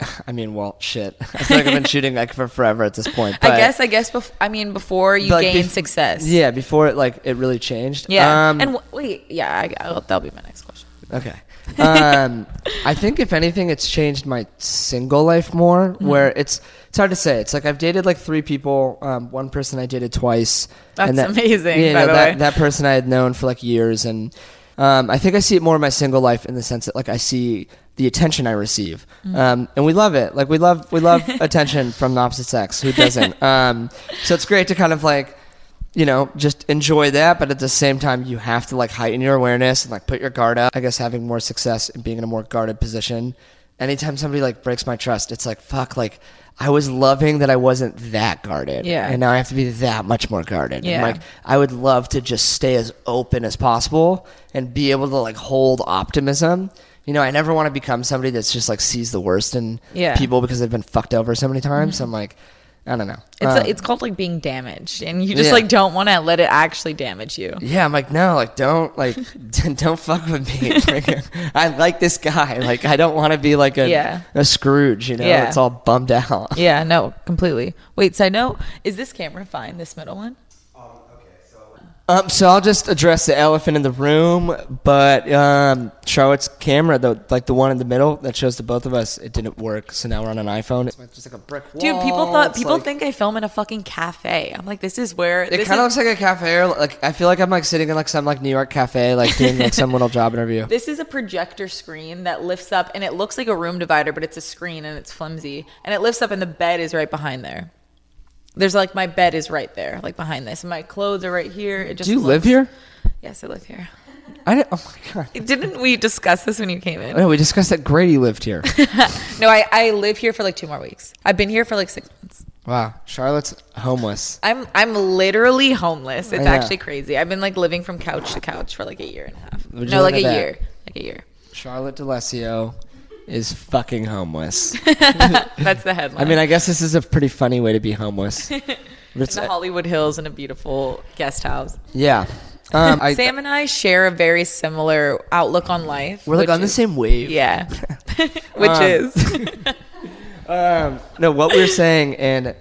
I mean, well, shit. I feel like I've been shooting like for forever at this point. But, i guess i guess bef- i mean before you like, gained bef- success Yeah, before it like it really changed. yeah Um, and w- wait yeah I, I'll, that'll be my next question Okay. Um, I think if anything, it's changed my single life more. Mm-hmm. Where it's it's hard to say. It's like I've dated like three people. Um, one person I dated twice. That's amazing, Yeah, by the that way. that person I had known for like years, and um, I think I see it more in my single life in the sense that like I see the attention I receive, Mm. um, and we love it. Like we love we love attention from the opposite sex. Who doesn't? Um, so it's great to kind of like you know, just enjoy that, but at the same time, you have to like heighten your awareness and like put your guard up. I guess having more success and being in a more guarded position. Anytime somebody like breaks my trust, it's like fuck. Like I was loving that I wasn't that guarded, Yeah. and now I have to be that much more guarded. Yeah. And, like I would love to just stay as open as possible and be able to like hold optimism. You know, I never want to become somebody that's just like sees the worst in Yeah. people because they've been fucked over so many times. So I'm like, I don't know. it's Um, it's called like being damaged and you just Yeah. like don't want to let it actually damage you Yeah, I'm like, no, like don't like don't fuck with me. I like this guy. Like I don't want to be like a Yeah. a Scrooge, you know. Yeah. It's all bummed out. yeah no completely wait side note is this camera fine this middle one Um, so I'll just address the elephant in the room, but um, Charlotte's camera, the like the one in the middle that shows the both of us, it didn't work. So now we're on an iPhone. It's just like a brick wall. Dude, people thought It's people like- think I film in a fucking cafe. I'm like, this is where It this kind of is, looks like a cafe. Or like I feel like I'm like sitting in like some like New York cafe, like doing like some little job interview. this is a projector screen that lifts up and it looks like a room divider, but it's a screen and it's flimsy. And it lifts up and the bed is right behind there. There's like my bed is right there, like behind this. And my clothes are right here. It just Do you live looks- here? Yes, I live here. I didn't. Oh my god. Didn't we discuss this when you came in? Oh, we discussed that Grady lived here. No, I, I live here for like two more weeks. I've been here for like six months. wow, Charlotte's homeless. I'm I'm literally homeless. It's Yeah. actually crazy. I've been like living from couch to couch for like a year and a half. Would you No, look like a at that? year. Like a year. Charlotte D'Alessio is fucking homeless. That's the headline. I mean, I guess this is a pretty funny way to be homeless. It's- in the Hollywood Hills in a beautiful guest house. yeah. Um, I, Sam and I share a very similar outlook on life. we're like which on the same wave. Yeah. which Um, is Um, no, what we're saying, and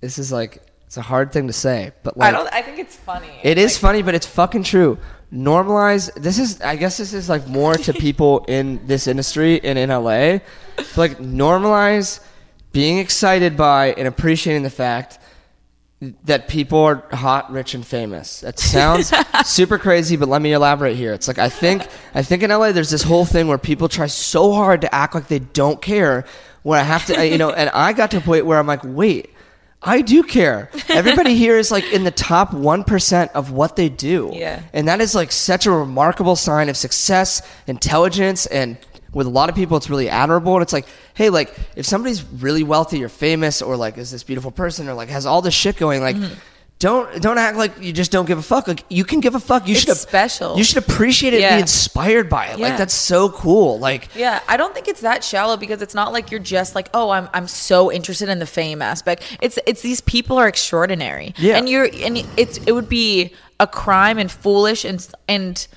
this is like it's a hard thing to say, but like I don't I think it's funny. It is Like, funny, but it's fucking true. Normalize. This is. I guess this is like more to people in this industry and in LA. Like normalize being excited by and appreciating the fact that people are hot, rich, and famous. That sounds super crazy, but let me elaborate here. It's like I think I think in LA there's this whole thing where people try so hard to act like they don't care. Where I have to, you know, and I got to a point where I'm like, wait. I do care. Everybody here is like in the top 1% of what they do. Yeah. And that is like such a remarkable sign of success, intelligence, and with a lot of people, it's really admirable. And it's like, hey, like if somebody's really wealthy or famous or like is this beautiful person or like has all this shit going, like, mm. Don't don't act like you just don't give a fuck. Like you can give a fuck. You It's should special. You should appreciate it. Yeah. And be inspired by it. Yeah. Like that's so cool. Like Yeah, I don't think it's that shallow because it's not like you're just like, oh, I'm I'm so interested in the fame aspect. It's it's these people are extraordinary. Yeah. And you're and it's it would be a crime and foolish and and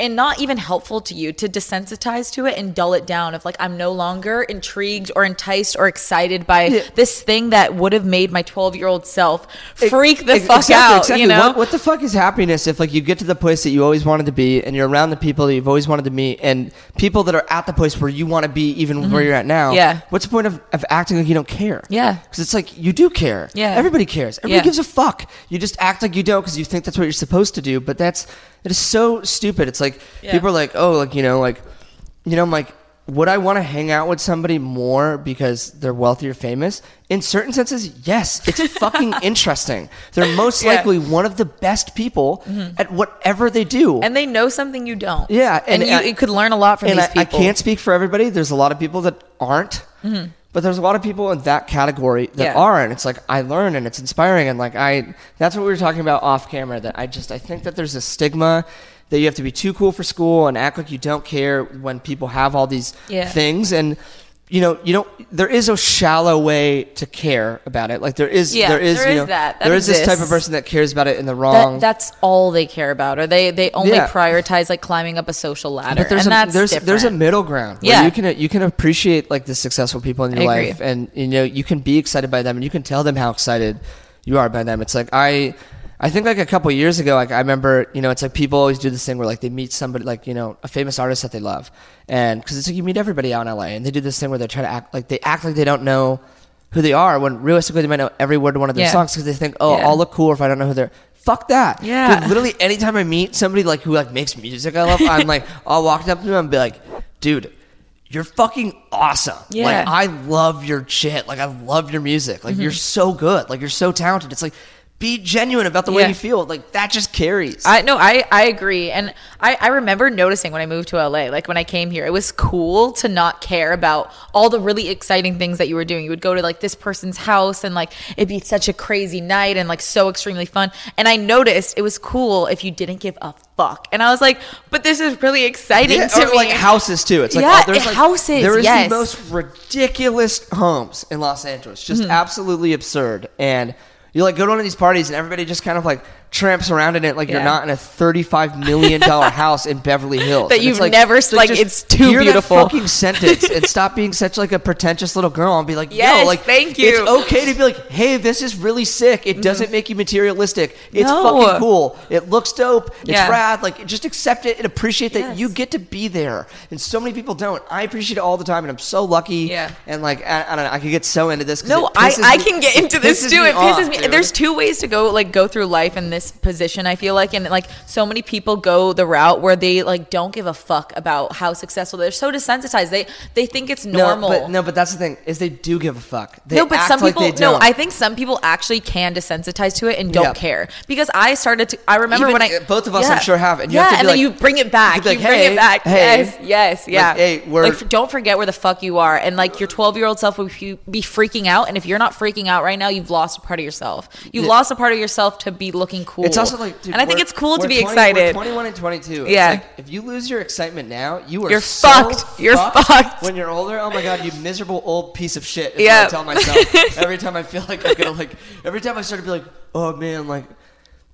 and not even helpful to you to desensitize to it and dull it down if like I'm no longer intrigued or enticed or excited by Yeah. this thing that would have made my 12 year old self freak the Ex- fuck exactly, out. exactly. You know? what, what the fuck is happiness if like you get to the place that you always wanted to be and you're around the people that you've always wanted to meet and people that are at the place where you want to be even where you're at now? Mm-hmm. Yeah. What's the point of, of acting like you don't care? Yeah. Because it's like you do care. Yeah. Everybody cares. Everybody Yeah. gives a fuck. You just act like you don't because you think that's what you're supposed to do. But that's It is so stupid. It's like Yeah. people are like, oh, like you know, like you know, I'm like, would I want to hang out with somebody more because they're wealthy or famous? In certain senses, yes. It's fucking interesting. They're most Yeah. likely one of the best people mm-hmm. at whatever they do. and they know something you don't. Yeah, and, and you, I- you could learn a lot from and these I, I can't speak for everybody. There's a lot of people that aren't, mm-hmm. But there's a lot of people in that category that. Yeah. are, and it's like I learn and it's inspiring, and like I, that's what we were talking about off camera. That I just I think that there's a stigma that you have to be too cool for school and act like you don't care when people have all these Yeah. things and. You know, you don't. There is a shallow way to care about it. Like there is, Yeah, there is, there you is know, that. That there is this type of person that cares about it in the wrong. That, that's all they care about, or they they only Yeah. prioritize like climbing up a social ladder. But there's and a that's there's there's a middle ground. Where Yeah. you can you can appreciate like the successful people in your life, and you know you can be excited by them, and you can tell them how excited you are by them. It's like I. I think like a couple years ago, like I remember, you know, it's like people always do this thing where like they meet somebody, like you know, a famous artist that they love, and because it's like you meet everybody out in LA, and they do this thing where they try to act like they act like they don't know who they are, when realistically they might know every word of one of their Yeah. songs because they think, oh, Yeah. I'll look cool if I don't know who they're. Fuck that. Yeah. Dude, literally anytime I meet somebody like who like makes music I love, I'm like, I'll walk up to them and be like, dude, you're fucking awesome. Yeah. Like I love your shit. Like I love your music. Like Mm-hmm. you're so good. Like you're so talented. It's like be genuine about the way you feel. Like that just carries. I no, I I agree, and I I remember noticing when I moved to LA, like when I came here, it was cool to not care about all the really exciting things that you were doing. You would go to like this person's house, and like it'd be such a crazy night and like so extremely fun. And I noticed it was cool if you didn't give a fuck. And I was like, but this is really exciting Yeah, to or me. like houses too. It's like Yeah, oh, there's like houses, There is yes. the most ridiculous homes in Los Angeles, just Mm-hmm. absolutely absurd. And you like go to one of these parties and everybody just kind of like tramps around in it like you're not in a thirty-five million dollar house in Beverly Hills That And you've like, never like, just it's too hear beautiful. Fucking sentence and stop being such like a pretentious little girl and be like, Yes, yo, like thank you. It's okay to be like, hey, this is really sick. It doesn't make you materialistic. It's Mm-hmm. No. fucking cool. It looks dope. It's Yeah. rad. Like just accept it and appreciate that Yes. you get to be there. And so many people don't. I appreciate it all the time, and I'm so lucky. Yeah. And like I, I don't know, I could get so into this. No, I, I me- can get into this too. It pisses off, me. There's two ways to go like go through life in this position. I feel like, and like so many people go the route where they like don't give a fuck about how successful they're so desensitized. They they think it's normal. No, but no, but that's the thing is they do give a fuck. They no, but some like people. no. I think some people actually can desensitize to it and don't Yeah. care. Because I started to. I remember Even, when I both of us, I'm sure, have, and you yeah, have to and like- then you bring it back. you You, like, bring "Hey, it back. hey." yes, yes, yeah. hey, we're- like, don't forget where the fuck you are, and like your 12 year old self would be be freaking out. And if you're not freaking out right now, you've lost a part of yourself. You've Yeah. lost a part of yourself to be looking cool. It's also like, dude, and I think it's cool to be 20 excited. We're 21 and 22. Yeah. It's like, if you lose your excitement now, you are You're so fucked. You're fucked. When you're older, oh my god, you miserable old piece of shit. Yeah. I tell myself every time I feel like I'm gonna like. Every time I start to be like, oh man, like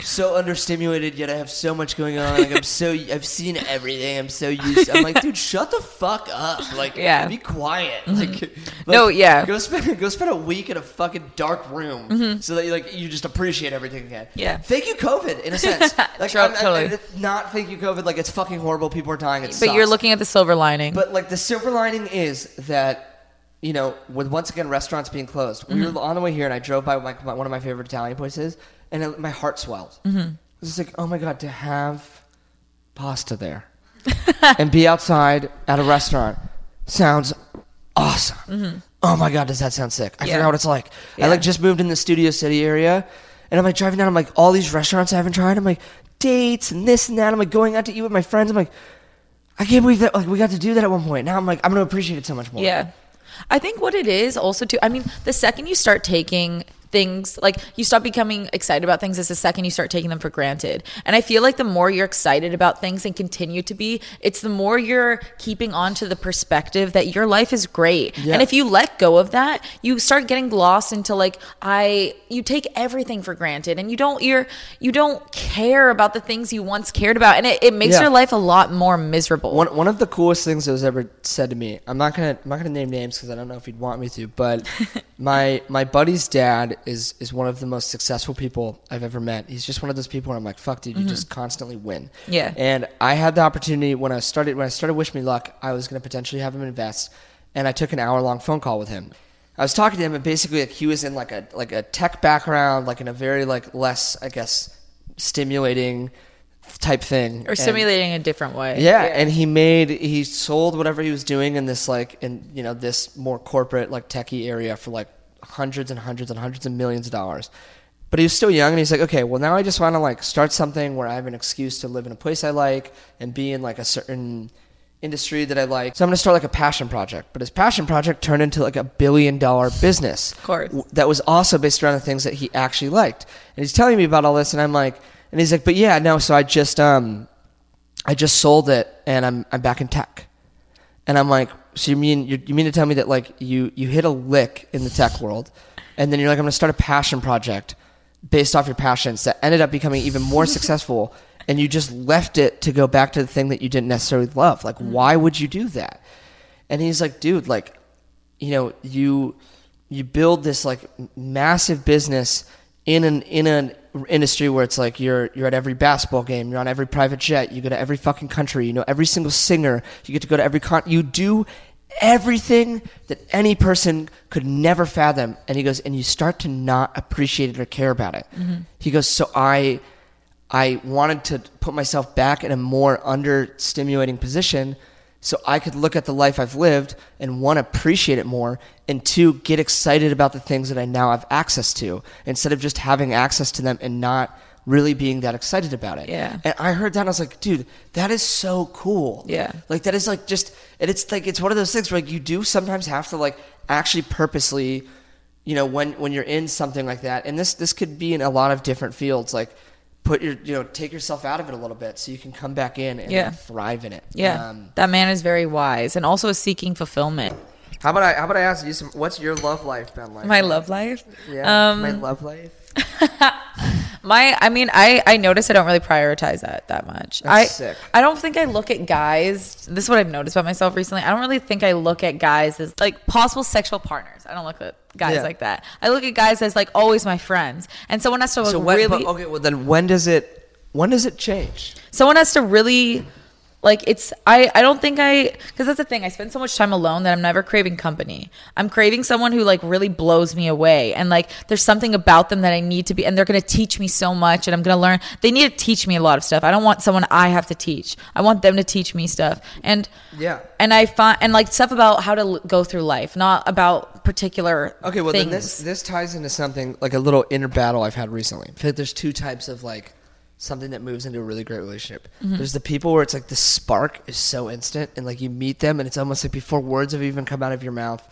so understimulated, yet I have so much going on. Like I'm so I've seen everything. I'm so used. I'm like, dude, shut the fuck up. Like, Yeah. Mm-hmm. be quiet. Like, like, No, yeah. Go spend go spend a week in a fucking dark room so that you like you just appreciate everything again. Mm-hmm. Yeah. Thank you, COVID, in a sense. Like, True, I'm- totally. I'm not thank you, COVID. Like it's fucking horrible. People are dying. It but you're looking at the silver lining. But like the silver lining is that you know, with once again restaurants being closed, we Mm-hmm. were on the way here, and I drove by my, my, one of my favorite Italian places, and it, my heart swelled. Mm-hmm. It was like, oh my god, to have pasta there and be outside at a restaurant sounds awesome. Oh my god, does that sound sick? I Mm-hmm. Yeah. forgot what it's like. Yeah. I like just moved in the Studio City area, and I'm like driving down. I'm like all these restaurants I haven't tried. I'm like dates and this and that. I'm like going out to eat with my friends. I'm like. I can't believe that like we got to do that at one point. Now I'm like I'm gonna appreciate it so much more. Yeah. I think what it is also too I mean, the second you start taking things like you stop becoming excited about things as the second you start taking them for granted. And I feel like the more you're excited about things and continue to be, it's the more you're keeping on to the perspective that your life is great. Yeah. And if you let go of that, you start getting lost into like I you take everything for granted and you don't you're you don't care about the things you once cared about and it, it makes Yeah. your life a lot more miserable. One one of the coolest things that was ever said to me. I'm not gonna I'm not gonna name names because I don't know if you'd want me to. But my my buddy's dad is is one of the most successful people I've ever met. He's just one of those people where I'm like, fuck, dude, you just constantly win. Mm-hmm. Yeah. And I had the opportunity when I started when I started Wish Me Luck, I was gonna potentially have him invest, and I took an hour long phone call with him. I was talking to him, and basically, like, he was in like a like a tech background, like in a very like less, I guess, stimulating type thing or And- simulating a different way. yeah, and he made he sold whatever he was doing in this like in you know this more corporate like techie area for like hundreds and hundreds and hundreds of millions of dollars. But he was still young, and he's like, okay, well now I just want to like start something where I have an excuse to live in a place I like and be in like a certain industry that I like. So I'm gonna start like a passion project. But his passion project turned into like a billion dollar business. Of course. That was also based around the things that he actually liked. And he's telling me about all this, and I'm like, and he's like, but yeah, no. So I just um I just sold it and I'm I'm back in tech. And I'm like, so you mean you, you mean to tell me that like you you hit a lick in the tech world, and then you're like, I'm gonna start a passion project based off your passions that ended up becoming even more successful, and you just left it to go back to the thing that you didn't necessarily love. Like, mm-hmm. why would you do that? And he's like, dude, like, you know, you you build this like massive business in an in an industry where it's like you're you're at every basketball game, you're on every private jet, you go to every fucking country, you know every single singer, you get to go to every con, you do everything that any person could never fathom. And he goes, and you start to not appreciate it or care about it. Mm-hmm. He goes, so I I wanted to put myself back in a more under-stimulating position so I could look at the life I've lived and one appreciate it more and two get excited about the things that I now have access to instead of just having access to them and not really being that excited about it. Yeah. And I heard that and I was like, dude, that is so cool. Yeah. Like that is like just and it's like it's one of those things where like you do sometimes have to like actually purposely you know when when you're in something like that and this this could be in a lot of different fields like put your you know take yourself out of it a little bit so you can come back in and Yeah. thrive in it Yeah. um, that man is very wise and also is seeking fulfillment. how about i how about i ask you some what's your love life been like My love life. yeah Um, my love life My, I mean, I I notice I don't really prioritize that that much. That's I sick. I don't think I look at guys. This is what I've noticed about myself recently. I don't really think I look at guys as like possible sexual partners. I don't look at guys Yeah. like that. I look at guys as like always my friends. And someone has to so when, really okay well then when does it when does it change someone has to really like it's i i don't think i because that's the thing i spend so much time alone that i'm never craving company i'm craving someone who like really blows me away and like there's something about them that i need to be and they're going to teach me so much and i'm going to learn they need to teach me a lot of stuff i don't want someone i have to teach i want them to teach me stuff and Yeah. and i find and like stuff about how to l- go through life not about particular Okay, well things. then this this ties into something like a little inner battle I've had recently. I feel like there's two types of like something that moves into a really great relationship. Mm-hmm. There's the people where it's like the spark is so instant and like you meet them and it's almost like before words have even come out of your mouth,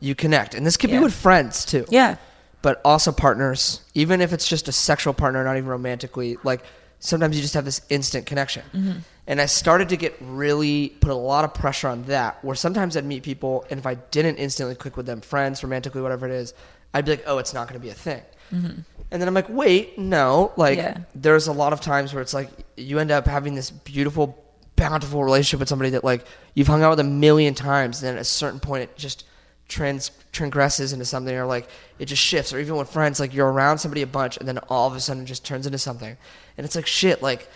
you connect. And this could Yeah. be with friends too. yeah But also partners, even if it's just a sexual partner, not even romantically, like sometimes you just have this instant connection. Mm-hmm. And I started to get really put a lot of pressure on that. Where sometimes I'd meet people, and if I didn't instantly click with them, friends, romantically, whatever it is, I'd be like, "Oh, it's not going to be a thing." And then I'm like, "Wait, no!" Like, Yeah. there's a lot of times where it's like you end up having this beautiful, bountiful relationship with somebody that like you've hung out with a million times, and then at a certain point, it just trans transgresses into something, or like it just shifts. Or even with friends, like you're around somebody a bunch, and then all of a sudden, it just turns into something, and it's like shit, like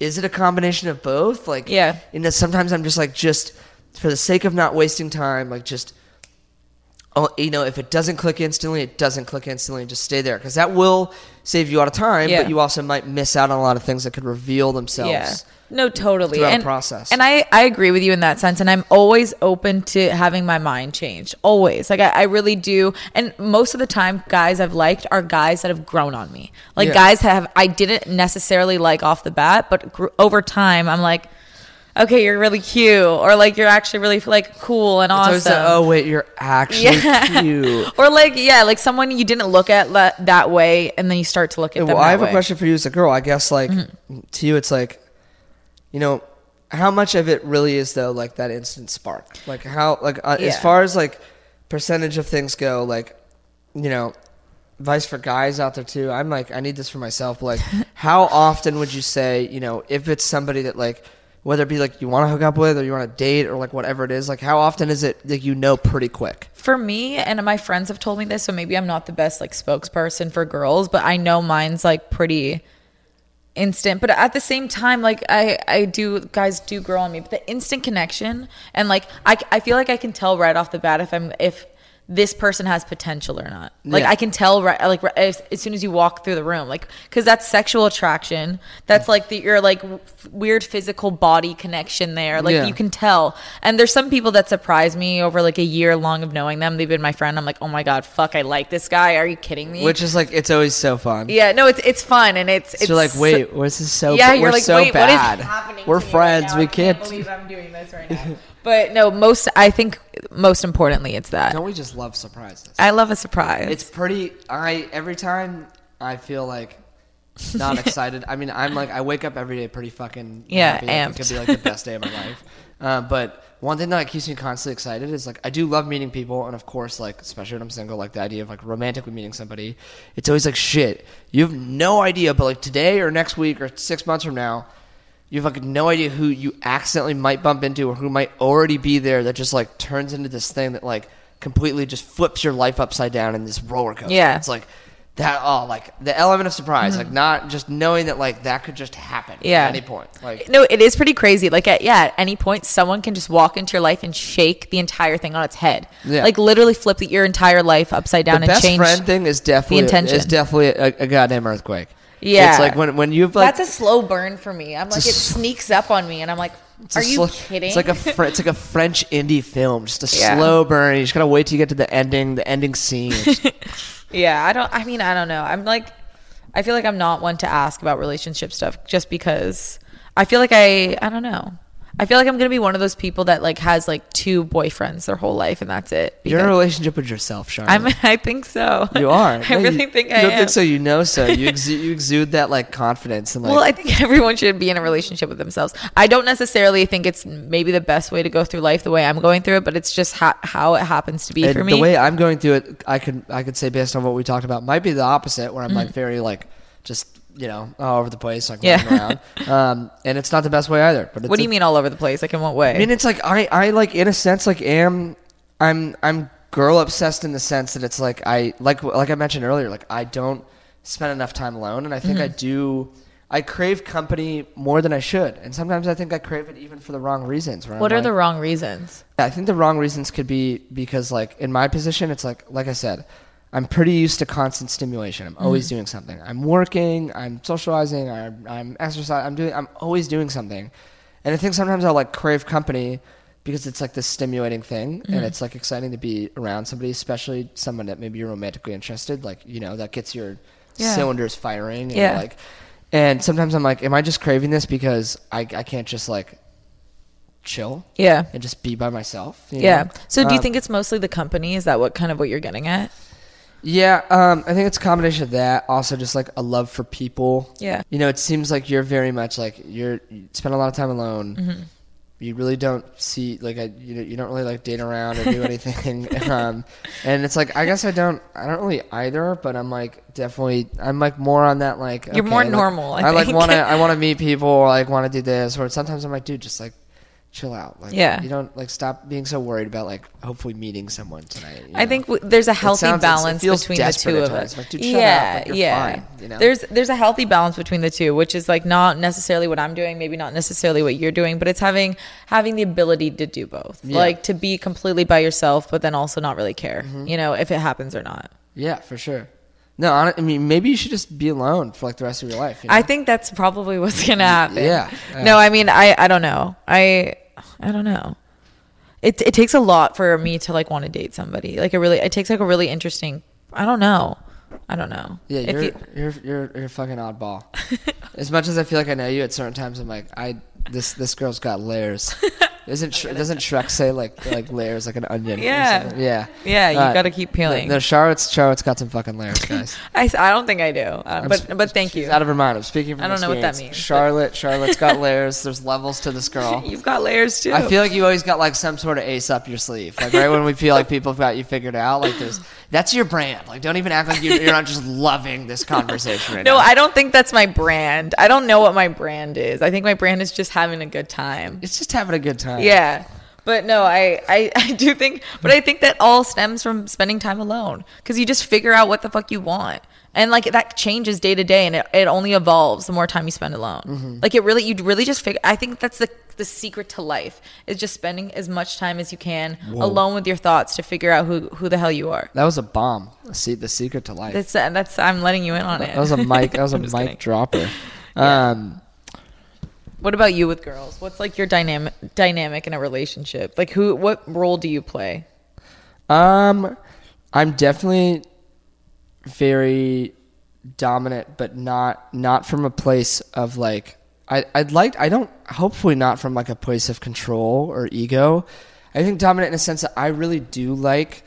is it a combination of both? Like, Yeah. Know, sometimes I'm just like, just for the sake of not wasting time, like, just, Oh, you know, if it doesn't click instantly, it doesn't click instantly. Just stay there because that will save you a lot of time, Yeah. but you also might miss out on a lot of things that could reveal themselves. Yeah. No, totally. throughout the and, process. And I, I agree with you in that sense. And I'm always open to having my mind changed. Always. Like I, I really do. And most of the time, guys I've liked are guys that have grown on me. Like Yeah. guys have I didn't necessarily like off the bat, but gr- over time, I'm like, okay, you're really cute, or like you're actually really like cool and awesome. the, oh wait, you're actually yeah. cute. or like yeah, like someone you didn't look at le- that way, and then you start to look at Yeah, them. well, I have a question for you as a girl. I guess like Mm-hmm. to you, it's like, you know, how much of it really is though like that instant spark? Like how like uh, as far as like percentage of things go, like you know, advice for guys out there too. I'm like I need this for myself. But like, how often would you say you know if it's somebody that like whether it be like you want to hook up with or you want to date or like whatever it is, like how often is it like you know pretty quick? for me and my friends have told me this so maybe i'm not the best like spokesperson for girls but i know mine's like pretty instant but at the same time like i i do guys do grow on me but the instant connection and like i, I feel like i can tell right off the bat if i'm if this person has potential or not. Like Yeah. I can tell right like right, as, as soon as you walk through the room, like because that's sexual attraction. That's like the your like w- weird physical body connection there. Like Yeah. you can tell. And there's some people that surprise me over like a year long of knowing them. They've been my friend. I'm like, oh my god, fuck, I like this guy. Are you kidding me? Which is like it's always so fun. yeah, no, it's it's fun and it's So it's you're like, wait, this is so. yeah, we're you're like, so wait, bad. what is happening? We're friends. Right we can't can't. believe I'm doing this right now. but no, most I think most importantly, it's that Don't we just love surprises? I love a surprise. It's pretty. I every time I feel like not excited. I mean, I'm like I wake up every day pretty fucking Yeah, happy. Like, it could be like the best day of my life. Uh, but one thing that keeps me constantly excited is like I do love meeting people, and of course, like especially when I'm single, like the idea of like romantically meeting somebody. It's always like shit. You have no idea, but like today or next week or six months from now. You have like no idea who you accidentally might bump into or who might already be there that just like turns into this thing that like completely just flips your life upside down in this roller coaster. Yeah. It's like that oh like the element of surprise, like not just knowing that like that could just happen Mm-hmm. Yeah. at any point. Like no, it is pretty crazy. Like at yeah, at any point, someone can just walk into your life and shake the entire thing on its head. Yeah. Like literally flip the, your entire life upside down the and best change. friend thing is definitely the intention. is definitely a, a goddamn earthquake. Yeah. It's like when when you've like That's a slow burn for me. I'm like, it s- sneaks up on me, and I'm like, are you slow- kidding? It's like a fr- it's like a French indie film, just a Yeah. slow burn. You just gotta wait till you get to the ending, the ending scene. Yeah, I don't. I mean, I don't know. I'm like, I feel like I'm not one to ask about relationship stuff just because I feel like I, I don't know. I feel like I'm gonna be one of those people that like has like two boyfriends their whole life and that's it. You're in a relationship with yourself, Charlotte. I'm. I think so. you are. I No, you- really think you I don't am. think so. You know so. You exude, you exude that like confidence and like. Well, I think everyone should be in a relationship with themselves. I don't necessarily think it's maybe the best way to go through life the way I'm going through it, but it's just ha- how it happens to be And for me. The way I'm going through it, I could I could say based on what we talked about, might be the opposite, where I'm like mm. very like just you know all over the place, like. Yeah. running around. Um, and it's not the best way either. But it's what do a- you mean all over the place? Like in what way? I mean, it's like I I like in a sense like am I'm I'm girl obsessed in the sense that it's like I like like I mentioned earlier, like I don't spend enough time alone, and I think I Mm-hmm. do. I crave company more than I should, and sometimes I think I crave it even for the wrong reasons. where I'm what are like- the wrong reasons? I think the wrong reasons could be because, like, in my position, it's like, like I said, I'm pretty used to constant stimulation. I'm always doing something. I'm working. I'm socializing. I'm, I'm exercising. I'm doing. I'm always doing something, and I think sometimes I'll like crave company because it's like this stimulating thing, and it's like exciting to be around somebody, especially someone that maybe you're romantically interested. Like, you know, that gets your Yeah. cylinders firing. And Yeah. Like, and sometimes I'm like, am I just craving this because I I can't just like chill Yeah. and just be by myself? Yeah. know? So do you Um, think it's mostly the company? Is that what kind of what you're getting at? Yeah, um, I think it's a combination of that. Also, just like a love for people. Yeah. You know, it seems like you're very much like you're you spend a lot of time alone. Mm-hmm. You really don't see like I, you know, you don't really like date around or do anything. um, and it's like I guess I don't I don't really either. But I'm like definitely I'm like more on that like You're more like, normal, I like think. want to I want to meet people. Or, like want to do this. Or sometimes I'm like, dude, just like chill out. Like Yeah. you don't like stop being so worried about like hopefully meeting someone tonight. you I know? think w- there's a healthy sounds- balance between the two of us. Like, yeah, Like, yeah. fine, you know? There's there's a healthy balance between the two, which is like not necessarily what I'm doing, maybe not necessarily what you're doing, but it's having having the ability to do both, Yeah. like to be completely by yourself, but then also not really care, Mm-hmm. you know, if it happens or not. Yeah, for sure. No, I mean, maybe you should just be alone for like the rest of your life. You know? I think that's probably what's gonna happen. yeah, yeah. No, I mean, I I don't know. I I don't know. It it takes a lot for me to like want to date somebody. Like it really, it takes like a really interesting. I don't know. I don't know. yeah, you're, you- you're you're you're a fucking oddball. as much as I feel like I know you, at certain times I'm like, I this this girl's got layers. Isn't Sh- doesn't Shrek say like like layers like an onion? Yeah. yeah, Yeah, you Uh, gotta keep peeling. No, Charlotte's Charlotte's got some fucking layers, guys. I, I don't think I do, uh, but s- but thank you. Out of her mind. I'm speaking from I don't know what that means, Charlotte, Charlotte's got layers. There's levels to this girl. You've got layers too. I feel like you always got like some sort of ace up your sleeve. Like right when we feel like people have got you figured out, like there's that's your brand. Like don't even act like you, you're not just loving this conversation right no, now. I don't think that's my brand. I don't know what my brand is. I think my brand is just having a good time. it's just having a good time. Yeah, But no, I, I, I do think, but I think that all stems from spending time alone because you just figure out what the fuck you want. And like that changes day to day and it, it only evolves the more time you spend alone. Mm-hmm. Like it really, you really just figure, I think that's the, the secret to life is just spending as much time as you can alone with your thoughts to figure out who, who the hell you are. That was a bomb. See, the secret to life. That's, that's, I'm letting you in on it. that was a mic. That was a mic kidding. dropper. Um, What about you with girls? What's like your dynamic dynamic in a relationship? Like who what role do you play? Um, I'm definitely very dominant, but not not from a place of like I I'd like I don't hopefully not from like a place of control or ego. I think dominant in a sense that I really do like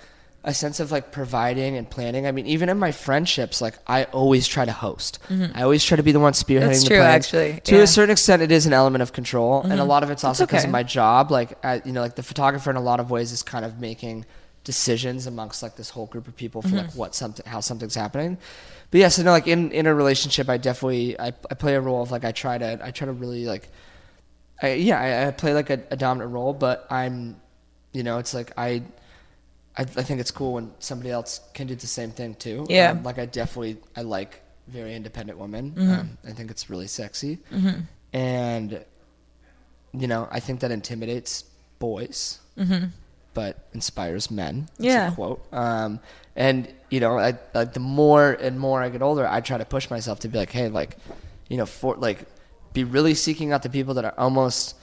a sense of like providing and planning. I mean, even in my friendships, like I always try to host. Mm-hmm. I always try to be the one spearheading That's the true, plans. actually. To Yeah. a certain extent, it is an element of control, and a mm-hmm. lot of it's also because okay. of my job. Like, I, you know, like the photographer in a lot of ways is kind of making decisions amongst like this whole group of people for Mm-hmm. like what something, how something's happening. But yeah, so no, like in in a relationship, I definitely I, I play a role of like I try to I try to really like, I, yeah, I, I play like a, a dominant role, but I'm, you know, it's like I. I, I think it's cool when somebody else can do the same thing too. Yeah. Um, like I definitely I like very independent women. Mm-hmm. Um, I think it's really sexy, and you know I think that intimidates boys, but inspires men. That's a. Yeah. quote. Um, and you know, I, like the more and more I get older, I try to push myself to be like, hey, like, you know, for like, be really seeking out the people that are almost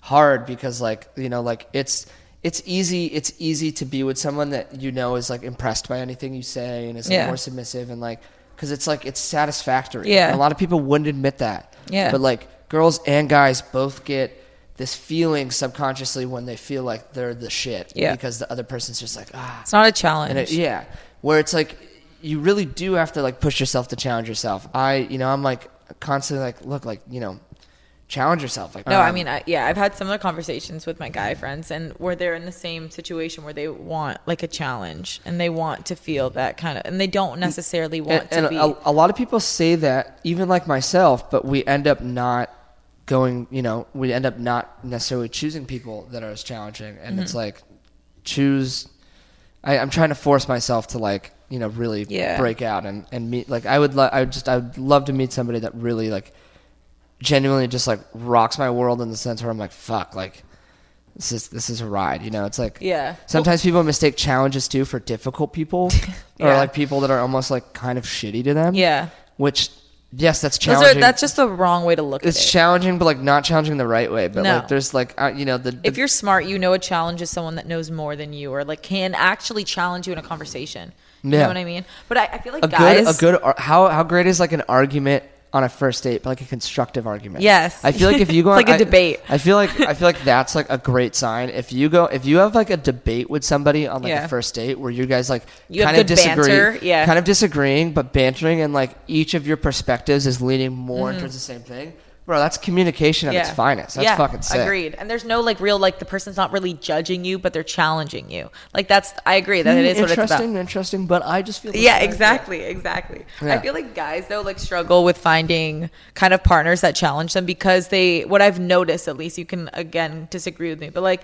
hard because like you know like it's it's easy it's easy to be with someone that you know is like impressed by anything you say and is like, Yeah. more submissive and like because it's like it's satisfactory Yeah. And a lot of people wouldn't admit that Yeah. but like girls and guys both get this feeling subconsciously when they feel like they're the shit Yeah. because the other person's just like ah It's not a challenge. and it, yeah, where it's like you really do have to like push yourself to challenge yourself. I, you know, I'm like constantly like, look, like you know, challenge yourself. Like, No, I um, mean, I, yeah, I've had similar conversations with my guy friends, and where they're in the same situation where they want like a challenge and they want to feel that kind of, and they don't necessarily want and, and to be. a, a lot of people say that, even like myself, but we end up not going. You know, we end up not necessarily choosing people that are as challenging, and Mm-hmm. it's like choose. I, I'm trying to force myself to like you know really Yeah. break out and and meet like I would lo- I would just I would love to meet somebody that really like genuinely just like rocks my world in the sense where I'm like fuck like this is this is a ride you know it's like yeah. sometimes people mistake challenges too for difficult people or like people that are almost like kind of shitty to them Yeah. which yes that's challenging are, that's just the wrong way to look it's at it. It's challenging but like not challenging the right way but No. like there's like uh, you know the, the if you're smart, you know a challenge is someone that knows more than you or like can actually challenge you in a conversation. You Yeah. know what I mean? But I, I feel like a guys. good a good how how great is like an argument on a first date but like a constructive argument Yes. i feel like if you go on, like a I- debate. i feel like i feel like that's like a great sign if you go if you have like a debate with somebody on like Yeah. a first date where you guys like You kind of disagree banter, yeah. kind of disagreeing but bantering and like each of your perspectives is leaning more mm-hmm. towards the same thing bro that's communication at its finest that's yeah, fucking sick Agreed. And there's no like real like the person's not really judging you, but they're challenging you. Like that's I agree that it mm, is what it's about. interesting interesting but i just feel this Yeah, exactly, exactly. Yeah. I feel like guys though like struggle with finding kind of partners that challenge them because they what I've noticed at least you can again disagree with me, but like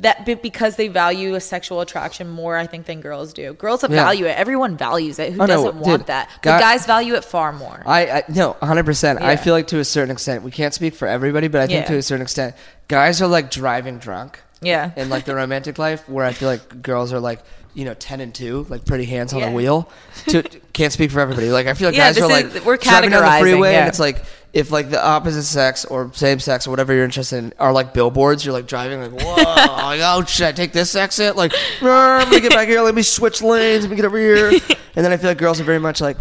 that because they value a sexual attraction more I think than girls do. Girls Yeah. value it. Everyone values it. Who Oh, doesn't want dude, that? but guys value it far more. I, I no, 100%. I feel like to a certain extent, we can't speak for everybody, but I think Yeah. to a certain extent, guys are like driving drunk yeah. in like the romantic life, where I feel like girls are like, you know, 10 and 2, like pretty hands on Yeah. the wheel. To, can't speak for everybody. Like, I feel like Yeah, guys are is- like we're driving down the freeway, yeah. and it's like, if like the opposite sex or same sex or whatever you're interested in are like billboards, you're like driving like, whoa, like, oh, should I take this exit? Like, let me get back here, let me switch lanes, let me get over here. And then I feel like girls are very much like,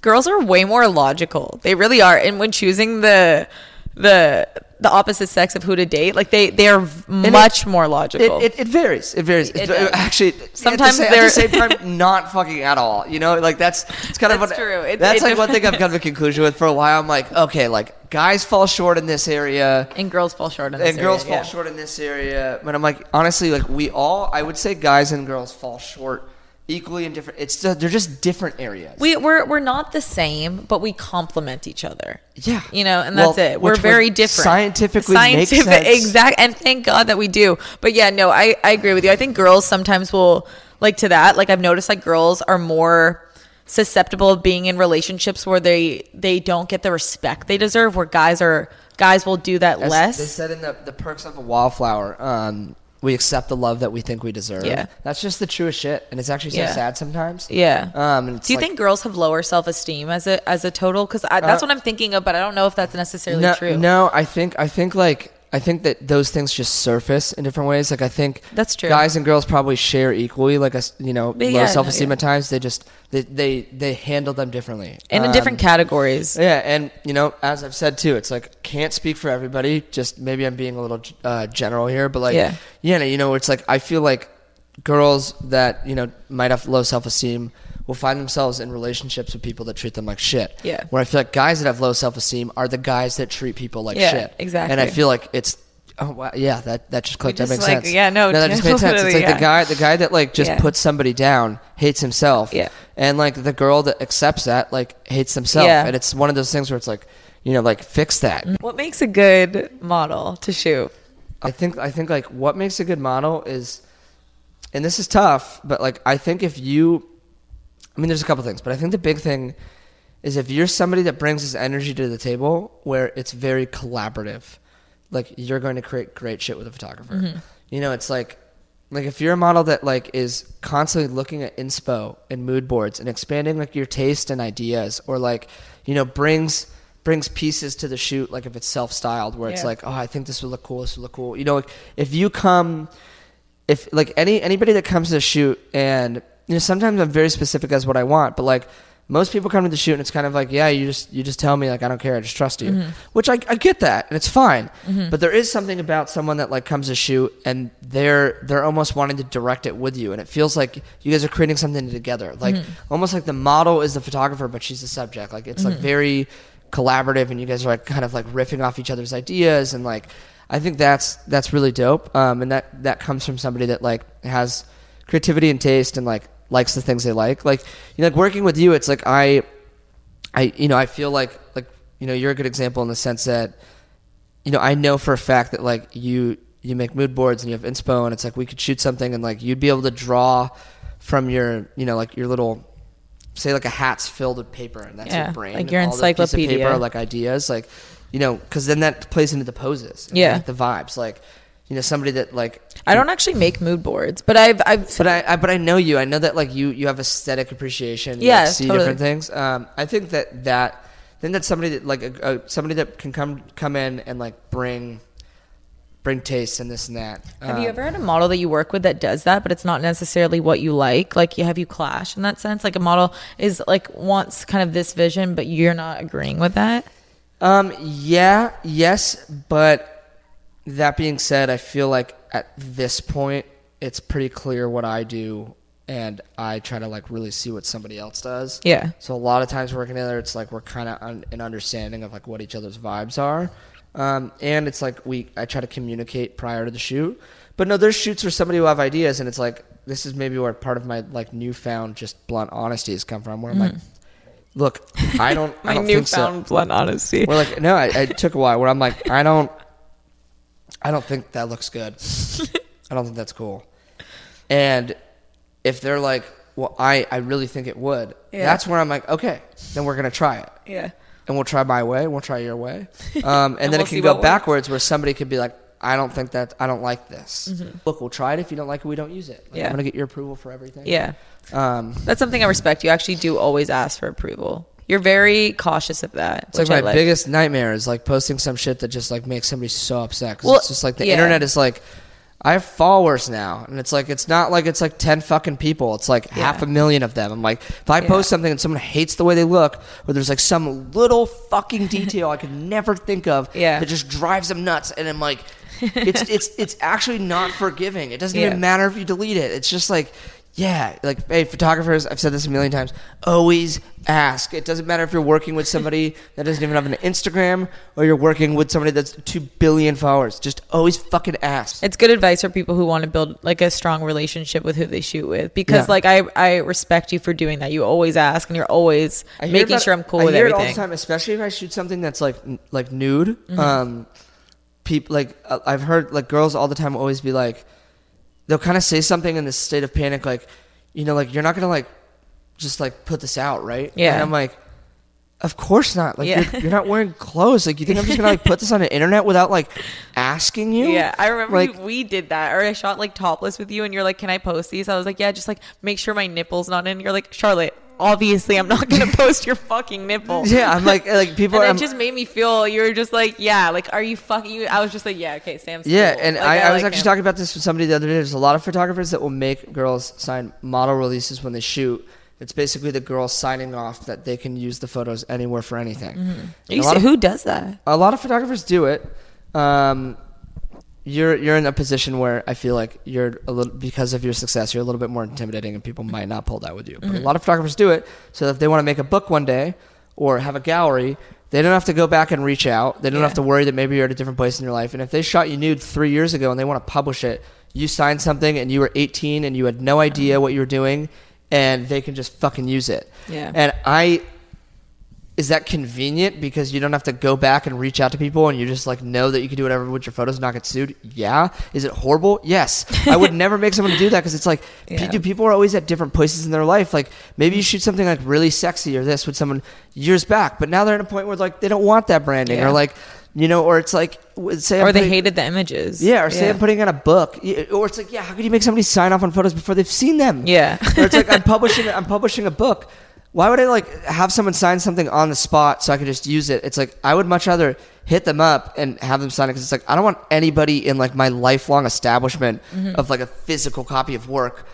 girls are way more logical. They really are. And when choosing the the the opposite sex of who to date, like they they are much more logical. It, it, it varies. It varies. It It, actually, Sometimes at the, they're- same, at the same time, not fucking at all. You know, like that's it's kind of That's what, true. It- that's it like one thing I've come to a conclusion with for a while. I'm like, okay, like guys fall short in this area, and girls fall short in this area. and girls fall yeah. short in this area. But I'm like, honestly, like we all, I would say, guys and girls fall short equally in different. It's they're just different areas. We we're we're not the same, but we complement each other. Yeah. You know, and Well, that's it. We're very different. scientifically sense. exact and thank God that we do. But yeah, no, I, I agree with you. I think girls sometimes will like to that. Like I've noticed like girls are more susceptible of being in relationships where they they don't get the respect they deserve where guys are guys will do that As less. They said in the the perks of a wallflower. Um, we accept the love that we think we deserve. Yeah. that's just the truest shit, and it's actually so Yeah. sad sometimes. yeah. Um, it's do you think girls have lower self esteem as a as a total? Because that's Uh, what I'm thinking of, but I don't know if that's necessarily no, true. No, I think I think like I think that those things just surface in different ways. Like I think That's true. Guys and girls probably share equally. Like a you know But low yeah, self esteem yeah. at times. They just they they they handle them differently and in Um, different categories. Yeah, and you know, as I've said too, it's like can't speak for everybody. Just maybe I'm being a little uh, general here, but like, Yeah. yeah, you know, it's like I feel like girls that you know might have low self esteem will find themselves in relationships with people that treat them like shit. Yeah. Where I feel like guys that have low self esteem are the guys that treat people like Yeah, shit. exactly. And I feel like it's. Oh wow, yeah, that that just clicked. just, that makes like, sense. yeah, no, that just makes sense. It's like the guy, the guy that like just Yeah. puts somebody down, hates himself. Yeah. And like the girl that accepts that, like hates himself. Yeah. And it's one of those things where it's like, you know, like fix that. Mm-hmm. What makes a good model to shoot? I think I think like what makes a good model is, and this is tough, but like I think if you, I mean, there's a couple things, but I think the big thing is if you're somebody that brings this energy to the table where it's very collaborative, like you're going to create great shit with a photographer. Mm-hmm. You know, it's like like if you're a model that like is constantly looking at inspo and mood boards and expanding like your taste and ideas or like you know brings brings pieces to the shoot like if it's self-styled where it's like oh i think this would look cool this would look cool. You know like, if you come if like any anybody that comes to the shoot and you know sometimes i'm very specific as what i want but like most people come to the shoot and it's kind of like yeah you just you just tell me like i don't care i just trust you. Mm-hmm. which I, I get that and it's fine but there is something about someone that like comes to shoot and they're they're almost wanting to direct it with you and it feels like you guys are creating something together. Like Mm-hmm. almost like the model is the photographer but she's the subject. Like it's like very collaborative and you guys are like kind of like riffing off each other's ideas and like i think that's that's really dope um, and that that comes from somebody that like has creativity and taste and like likes the things they like like you know like working with you it's like i i you know i feel like like you know you're a good example in the sense that you know i know for a fact that like you you make mood boards and you have inspo and it's like we could shoot something and like you'd be able to draw from your you know like your little say like a hat's filled with paper and that's Yeah, your brain like your and all those pieces of encyclopedia. paper like ideas like you know because then that plays into the poses and, Yeah. like, the vibes like you know somebody that like I don't actually make mood boards, but I've I've but I, I but I know you. I know that like you you have aesthetic appreciation. You Yeah, like, see totally. different things. Um, I think that that I think that's somebody that like a, a, somebody that can come come in and like bring bring taste and this and that. Have you Um, ever had a model that you work with that does that, but it's not necessarily what you like? Like, you have you clash in that sense? Like, a model is like wants kind of this vision, but you're not agreeing with that. Um, yeah, yes, but that being said, I feel like at this point it's pretty clear what I do, and I try to like really see what somebody else does. Yeah. So a lot of times working together, it's like we're kind of un- an understanding of like what each other's vibes are, um, and it's like we I try to communicate prior to the shoot. But no, there's shoots where somebody will have ideas, and it's like this is maybe where part of my like newfound just blunt honesty has come from, where I'm like, look, I don't, I My don't think so. newfound blunt honesty. We're like, no, I, it took a while. Where I'm like, I don't, I don't think that looks good. I don't think that's cool. And if they're like, well, I, I really think it would. Yeah. That's where I'm like, okay, then we're gonna try it, Yeah. and we'll try my way, we'll try your way, um, and, then we'll it can go what works. backwards where somebody could be like, I don't think that, I don't like this. Look, we'll try it. If you don't like it, we don't use it. Like, Mm-hmm. Yeah. I'm gonna get your approval for everything. Yeah. Um, That's something I respect. You actually do always ask for approval. You're very cautious of that. It's like my biggest nightmare is like posting some shit that just like makes somebody so upset. 'Cause Well, it's just like the yeah. internet is like, I have followers now, and it's like it's not like it's like ten fucking people. It's like half a million of them. I'm like, if I Yeah. post something and someone hates the way they look, or there's like some little fucking detail I could never think of Yeah. that just drives them nuts, and I'm like, it's it's it's actually not forgiving. It doesn't Yeah. even matter if you delete it. It's just like yeah, like hey, photographers, I've said this a million times. Always ask. It doesn't matter if you're working with somebody that doesn't even have an Instagram or you're working with somebody that's two billion followers. Just always fucking ask. It's good advice for people who want to build like a strong relationship with who they shoot with because Yeah. like I I respect you for doing that. You always ask and you're always making about- sure I'm cool I with hear It all the time, especially if I shoot something that's like like nude. Mm-hmm. Um, people like uh, I've heard like girls all the time always be like, they'll kind of say something in this state of panic, like, you know, like you're not gonna like just like put this out, right? Yeah. And I'm like. Of course not. Like Yeah. you're, you're not wearing clothes. Like you think I'm just gonna like put this on the internet without like asking you? Yeah, I remember Like- you, we did that, or I shot like topless with you, and you're like, "Can I post these?" I was like, "Yeah, just like make sure my nipples not in." You're like, "Charlotte, obviously I'm not gonna post your fucking nipple." Yeah, I'm like like people. and I'm, it just made me feel you were just like, "Yeah, like are you fucking?" You? I was just like, "Yeah, okay, Sam's." Yeah, cool. and Like, I, I was like actually him. talking about this with somebody the other day. There's a lot of photographers that will make girls sign model releases when they shoot. It's basically the girl signing off that they can use the photos anywhere for anything. And You see- of, who does that? a lot of photographers do it. Um, you're you're in a position where I feel like you're a little because of your success, you're a little bit more intimidating, and people might not pull that with you. But a mm-hmm. lot of photographers do it. So if they want to make a book one day or have a gallery, they don't have to go back and reach out. They don't Yeah. have to worry that maybe you're at a different place in your life. And if they shot you nude three years ago and they want to publish it, you signed something and you were 18 and you had no idea mm-hmm. what you were doing, and they can just fucking use it. Yeah. And I is that convenient because you don't have to go back and reach out to people and you just like know that you can do whatever with your photos and not get sued? Yeah. Is it horrible? Yes. I would never make someone do that because it's like, Yeah. dude, people are always at different places in their life. Like maybe you shoot something like really sexy or this with someone years back, but now they're at a point where like they don't want that branding Yeah. or like, you know, or it's like, say, I'm Or they putting- hated the images. yeah, or say I'm putting out a book, or it's like, yeah, how could you make somebody sign off on photos before they've seen them? Yeah. or it's like I'm publishing, I'm publishing a book. Why would I like have someone sign something on the spot so I could just use it? It's like I would much rather hit them up and have them sign it because it's like I don't want anybody in like my lifelong establishment Mm-hmm. of like a physical copy of work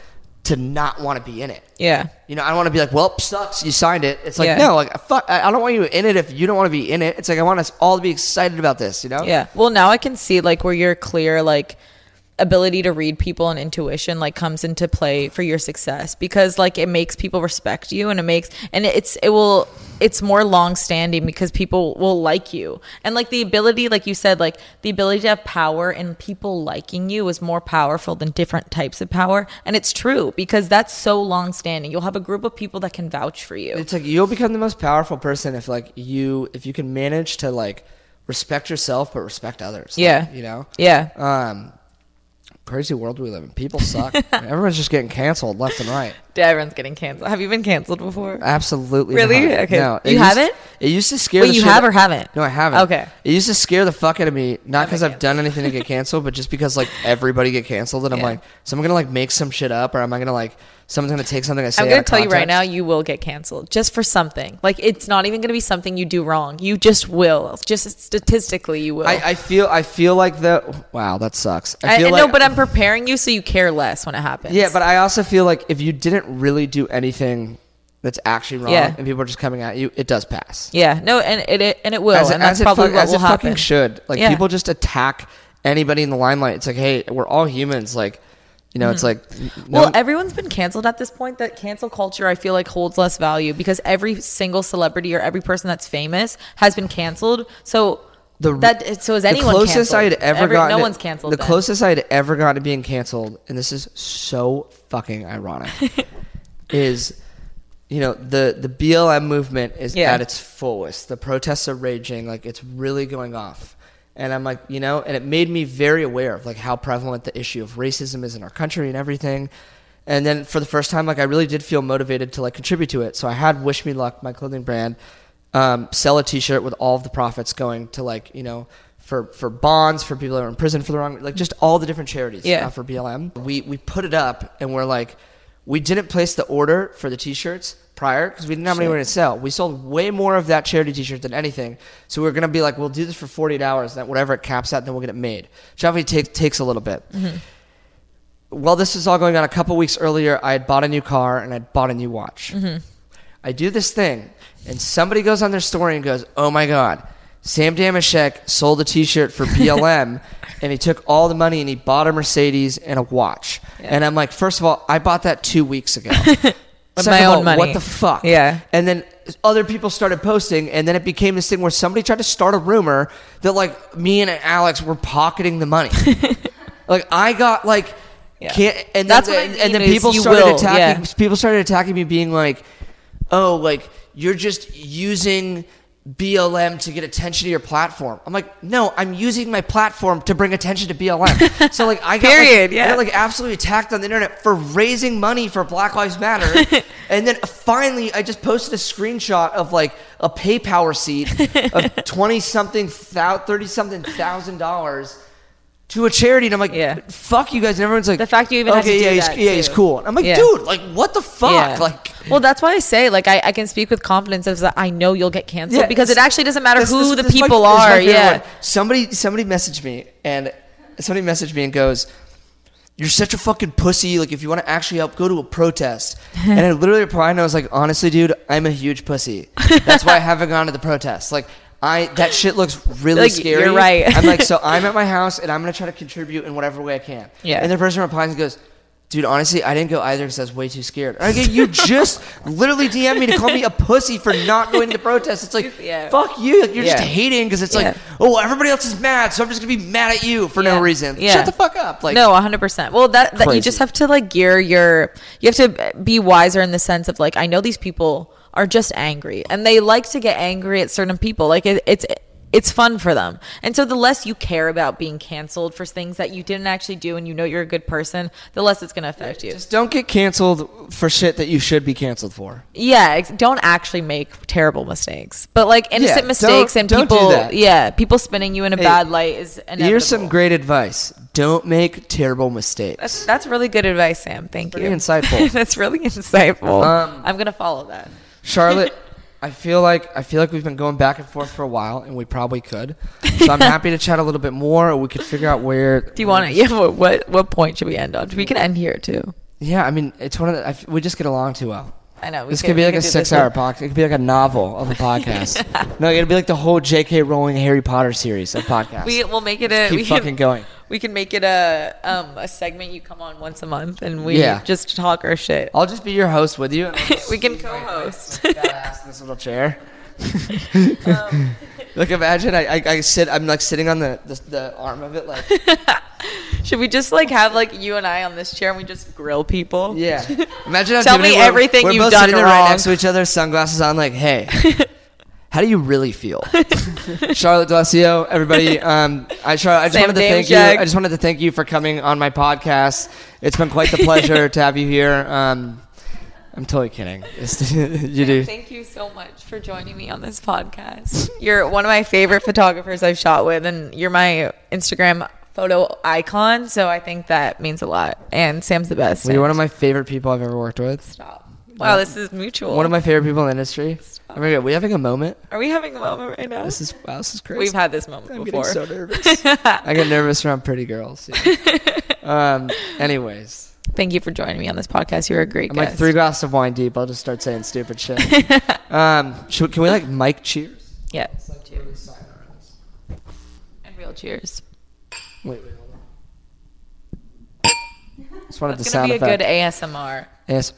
to not want to be in it. Yeah. You know, I don't want to be like, well, sucks, you signed it. It's like, Yeah. no, like, fuck, I I don't want you in it if you don't want to be in it. It's like, I want us all to be excited about this, you know? Yeah. Well, now I can see like where you're clear like ability to read people and intuition like comes into play for your success because like it makes people respect you and it makes and it's it will it's more long standing because people will like you and like the ability like you said like the ability to have power and people liking you is more powerful than different types of power and it's true because that's so long standing you'll have a group of people that can vouch for you It's like you'll become the most powerful person if like you if you can manage to like respect yourself but respect others. Like, Yeah. you know. yeah Um, crazy world we live in. People suck. Everyone's just getting canceled left and right. everyone's getting canceled have you been canceled before Absolutely. Really? not. Okay. No, You used- haven't? It used to scare. Wait, the you have out- or haven't? No, I haven't. Okay. It used to scare the fuck out of me, not because I've done anything to get canceled, but just because like everybody get canceled, and I'm like, so I'm gonna like make some shit up, or am I gonna like someone's gonna take something I say? I'm going to tell you right now, you will get canceled just for something. Like it's not even going to be something you do wrong. You just will. Just statistically, you will. I, I feel I feel like the wow that sucks. I feel I like know, but I'm preparing you so you care less when it happens. Yeah, but I also feel like if you didn't really do anything that's actually wrong, Yeah. and people are just coming at you, it does pass. yeah, no, and it, it and it will, as, and that's probably fuck- what as will it fucking happen. should. Like Yeah. people just attack anybody in the limelight. It's like, hey, we're all humans. Like, you know, it's like, no, Mm-hmm. Well, everyone's been canceled at this point. That cancel culture, I feel like, holds less value because every single celebrity or every person that's famous has been canceled. So the that so is anyone the closest canceled? I had ever Every- gotten No to- one's canceled. The then. closest I had ever gotten to being canceled, and this is so fucking ironic, is you know the the BLM movement is Yeah. at its fullest. The protests are raging, like it's really going off. And I'm like, you know, and it made me very aware of like how prevalent the issue of racism is in our country and everything. And then for the first time, like I really did feel motivated to like contribute to it. So I had Wish Me Luck, my clothing brand, um, sell a T-shirt with all of the profits going to like you know for for bonds for people that are in prison for the wrong like just all the different charities Yeah. uh, for BLM. We we put it up and we're like we didn't place the order for the T-shirts prior because we didn't have Sure. anywhere to sell. We sold way more of that charity T-shirt than anything. So we are gonna be like, we'll do this for 48 hours. That whatever it caps at, then we'll get it made. Which obviously takes takes a little bit. Mm-hmm. While this was all going on, a couple weeks earlier, I had bought a new car and I'd bought a new watch. Mm-hmm. I do this thing, and somebody goes on their story and goes, "Oh my god, Sam Dameshek sold a T-shirt for BLM, and he took all the money and he bought a Mercedes and a watch. And I'm like, first of all, I bought that two weeks ago. With Second my own all, money. What the fuck? Yeah. And then other people started posting, and then it became this thing where somebody tried to start a rumor that like me and Alex were pocketing the money. like I got like. Yeah. Can't, and That's then, what I and, mean and then people started will, attacking. yeah. People started attacking me, being like, "Oh, like you're just using BLM to get attention to your platform." I'm like, "No, I'm using my platform to bring attention to BLM." so like, I got Period, like, yeah. I got like absolutely attacked on the internet for raising money for Black Lives Matter, and then finally, I just posted a screenshot of like a PayPal receipt of twenty something, thirty something thousand dollars. To a charity, and I'm like, Yeah. "Fuck you guys!" And everyone's like, The fact you even okay, do yeah, he's, that, yeah, he's cool." And I'm like, Yeah. "Dude, like, what the fuck?" Yeah. Like, well, that's why I say, like, I, I can speak with confidence of that I know you'll get canceled because it actually doesn't matter This- who this- the this people my are. Yeah. one. Somebody somebody messaged me and somebody messaged me and goes, You're such a fucking pussy. Like if you want to actually help, go to a protest. and I literally replied and I was like, honestly, dude, I'm a huge pussy. That's why I haven't gone to the protest. Like I that shit looks really Like, scary. you're right. I'm like, so I'm at my house and I'm gonna try to contribute in whatever way I can. Yeah. And the person replies and goes, Dude, honestly, I didn't go either because I was way too scared. I go, you just literally DM me to call me a pussy for not going to the protest. It's like, Yeah. fuck you. Like, you're just hating because it's like, oh, everybody else is mad, so I'm just gonna be mad at you for Yeah. no reason. Yeah. Shut the fuck up. Like, no, 100%. Well, that, that you just have to like gear your you have to be wiser in the sense of like I know these people are just angry and they like to get angry at certain people. Like it, it's it's fun for them. And so the less you care about being canceled for things that you didn't actually do and you know you're a good person, the less it's going to affect you. just don't get canceled for shit that you should be canceled for. Yeah, don't actually make terrible mistakes. But like innocent don't- mistakes and people yeah, people spinning you in a Hey, bad light is inevitable. Here's some great advice. Don't make terrible mistakes. That's, that's really good advice, Sam. Thank pretty you. insightful. that's really insightful. Um, I'm gonna follow that. Charlotte, I feel like I feel like we've been going back and forth for a while, and we probably could. So I'm happy to chat a little bit more, or we could figure out where. Do you want to? Yeah. What, what point should we end on? We can end here too. Yeah, I mean, it's one of the. I we just get along too well. I know. This could be like a six-hour podcast. It could be like a novel of a podcast. No, it'd be like the whole J.K. Rowling Harry Potter series of podcasts. We will make it a. keep we fucking can, going. We can make it a um a segment. You come on once a month, and we Yeah. just talk our shit. I'll just be your host with you. and I'll just we can use my- my co-host. in this little chair. Um, like imagine I, I, I sit I'm like sitting on the, the the arm of it like Should we just like have like you and I on this chair and we just grill people? yeah. Imagine I'm Tell me we're- everything we're you've both done sitting there right wrong. next to each other, sunglasses on. Like, hey, how do you really feel? Charlotte D'Alessio, everybody. Um, I Charlotte, I just Sam wanted to thank Dameshek. you. I just wanted to thank you for coming on my podcast. It's been quite the pleasure to have you here. Um, I'm totally kidding. You do. Thank you so much for joining me on this podcast. You're one of my favorite photographers I've shot with, and you're my Instagram photo icon. So I think that means a lot. And Sam's the best. Well, you're one of my favorite people I've ever worked with. Stop. Wow, this is mutual. One of my favorite people in the industry. My God, are we having a moment? Are we having a moment right now? This is wow, this is crazy. We've had this moment I'm before. getting so nervous. I get nervous around pretty girls. yeah. um. Anyways, Thank you for joining me on this podcast. You're a great I'm guest. like three glasses of wine deep. I'll just start saying stupid shit. um. Should, can we like mic cheers? Yeah. Like really around this. And real cheers. Wait, wait, hold on. Just wanted the gonna sound be a effect. good ASMR. Yes.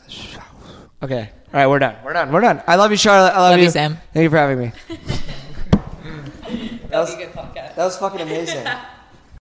Okay. All right, we're done. We're done. We're done. I love you, Charlotte. I love, Love you. you, Sam. Thank you for having me. That was a good podcast. That was fucking amazing.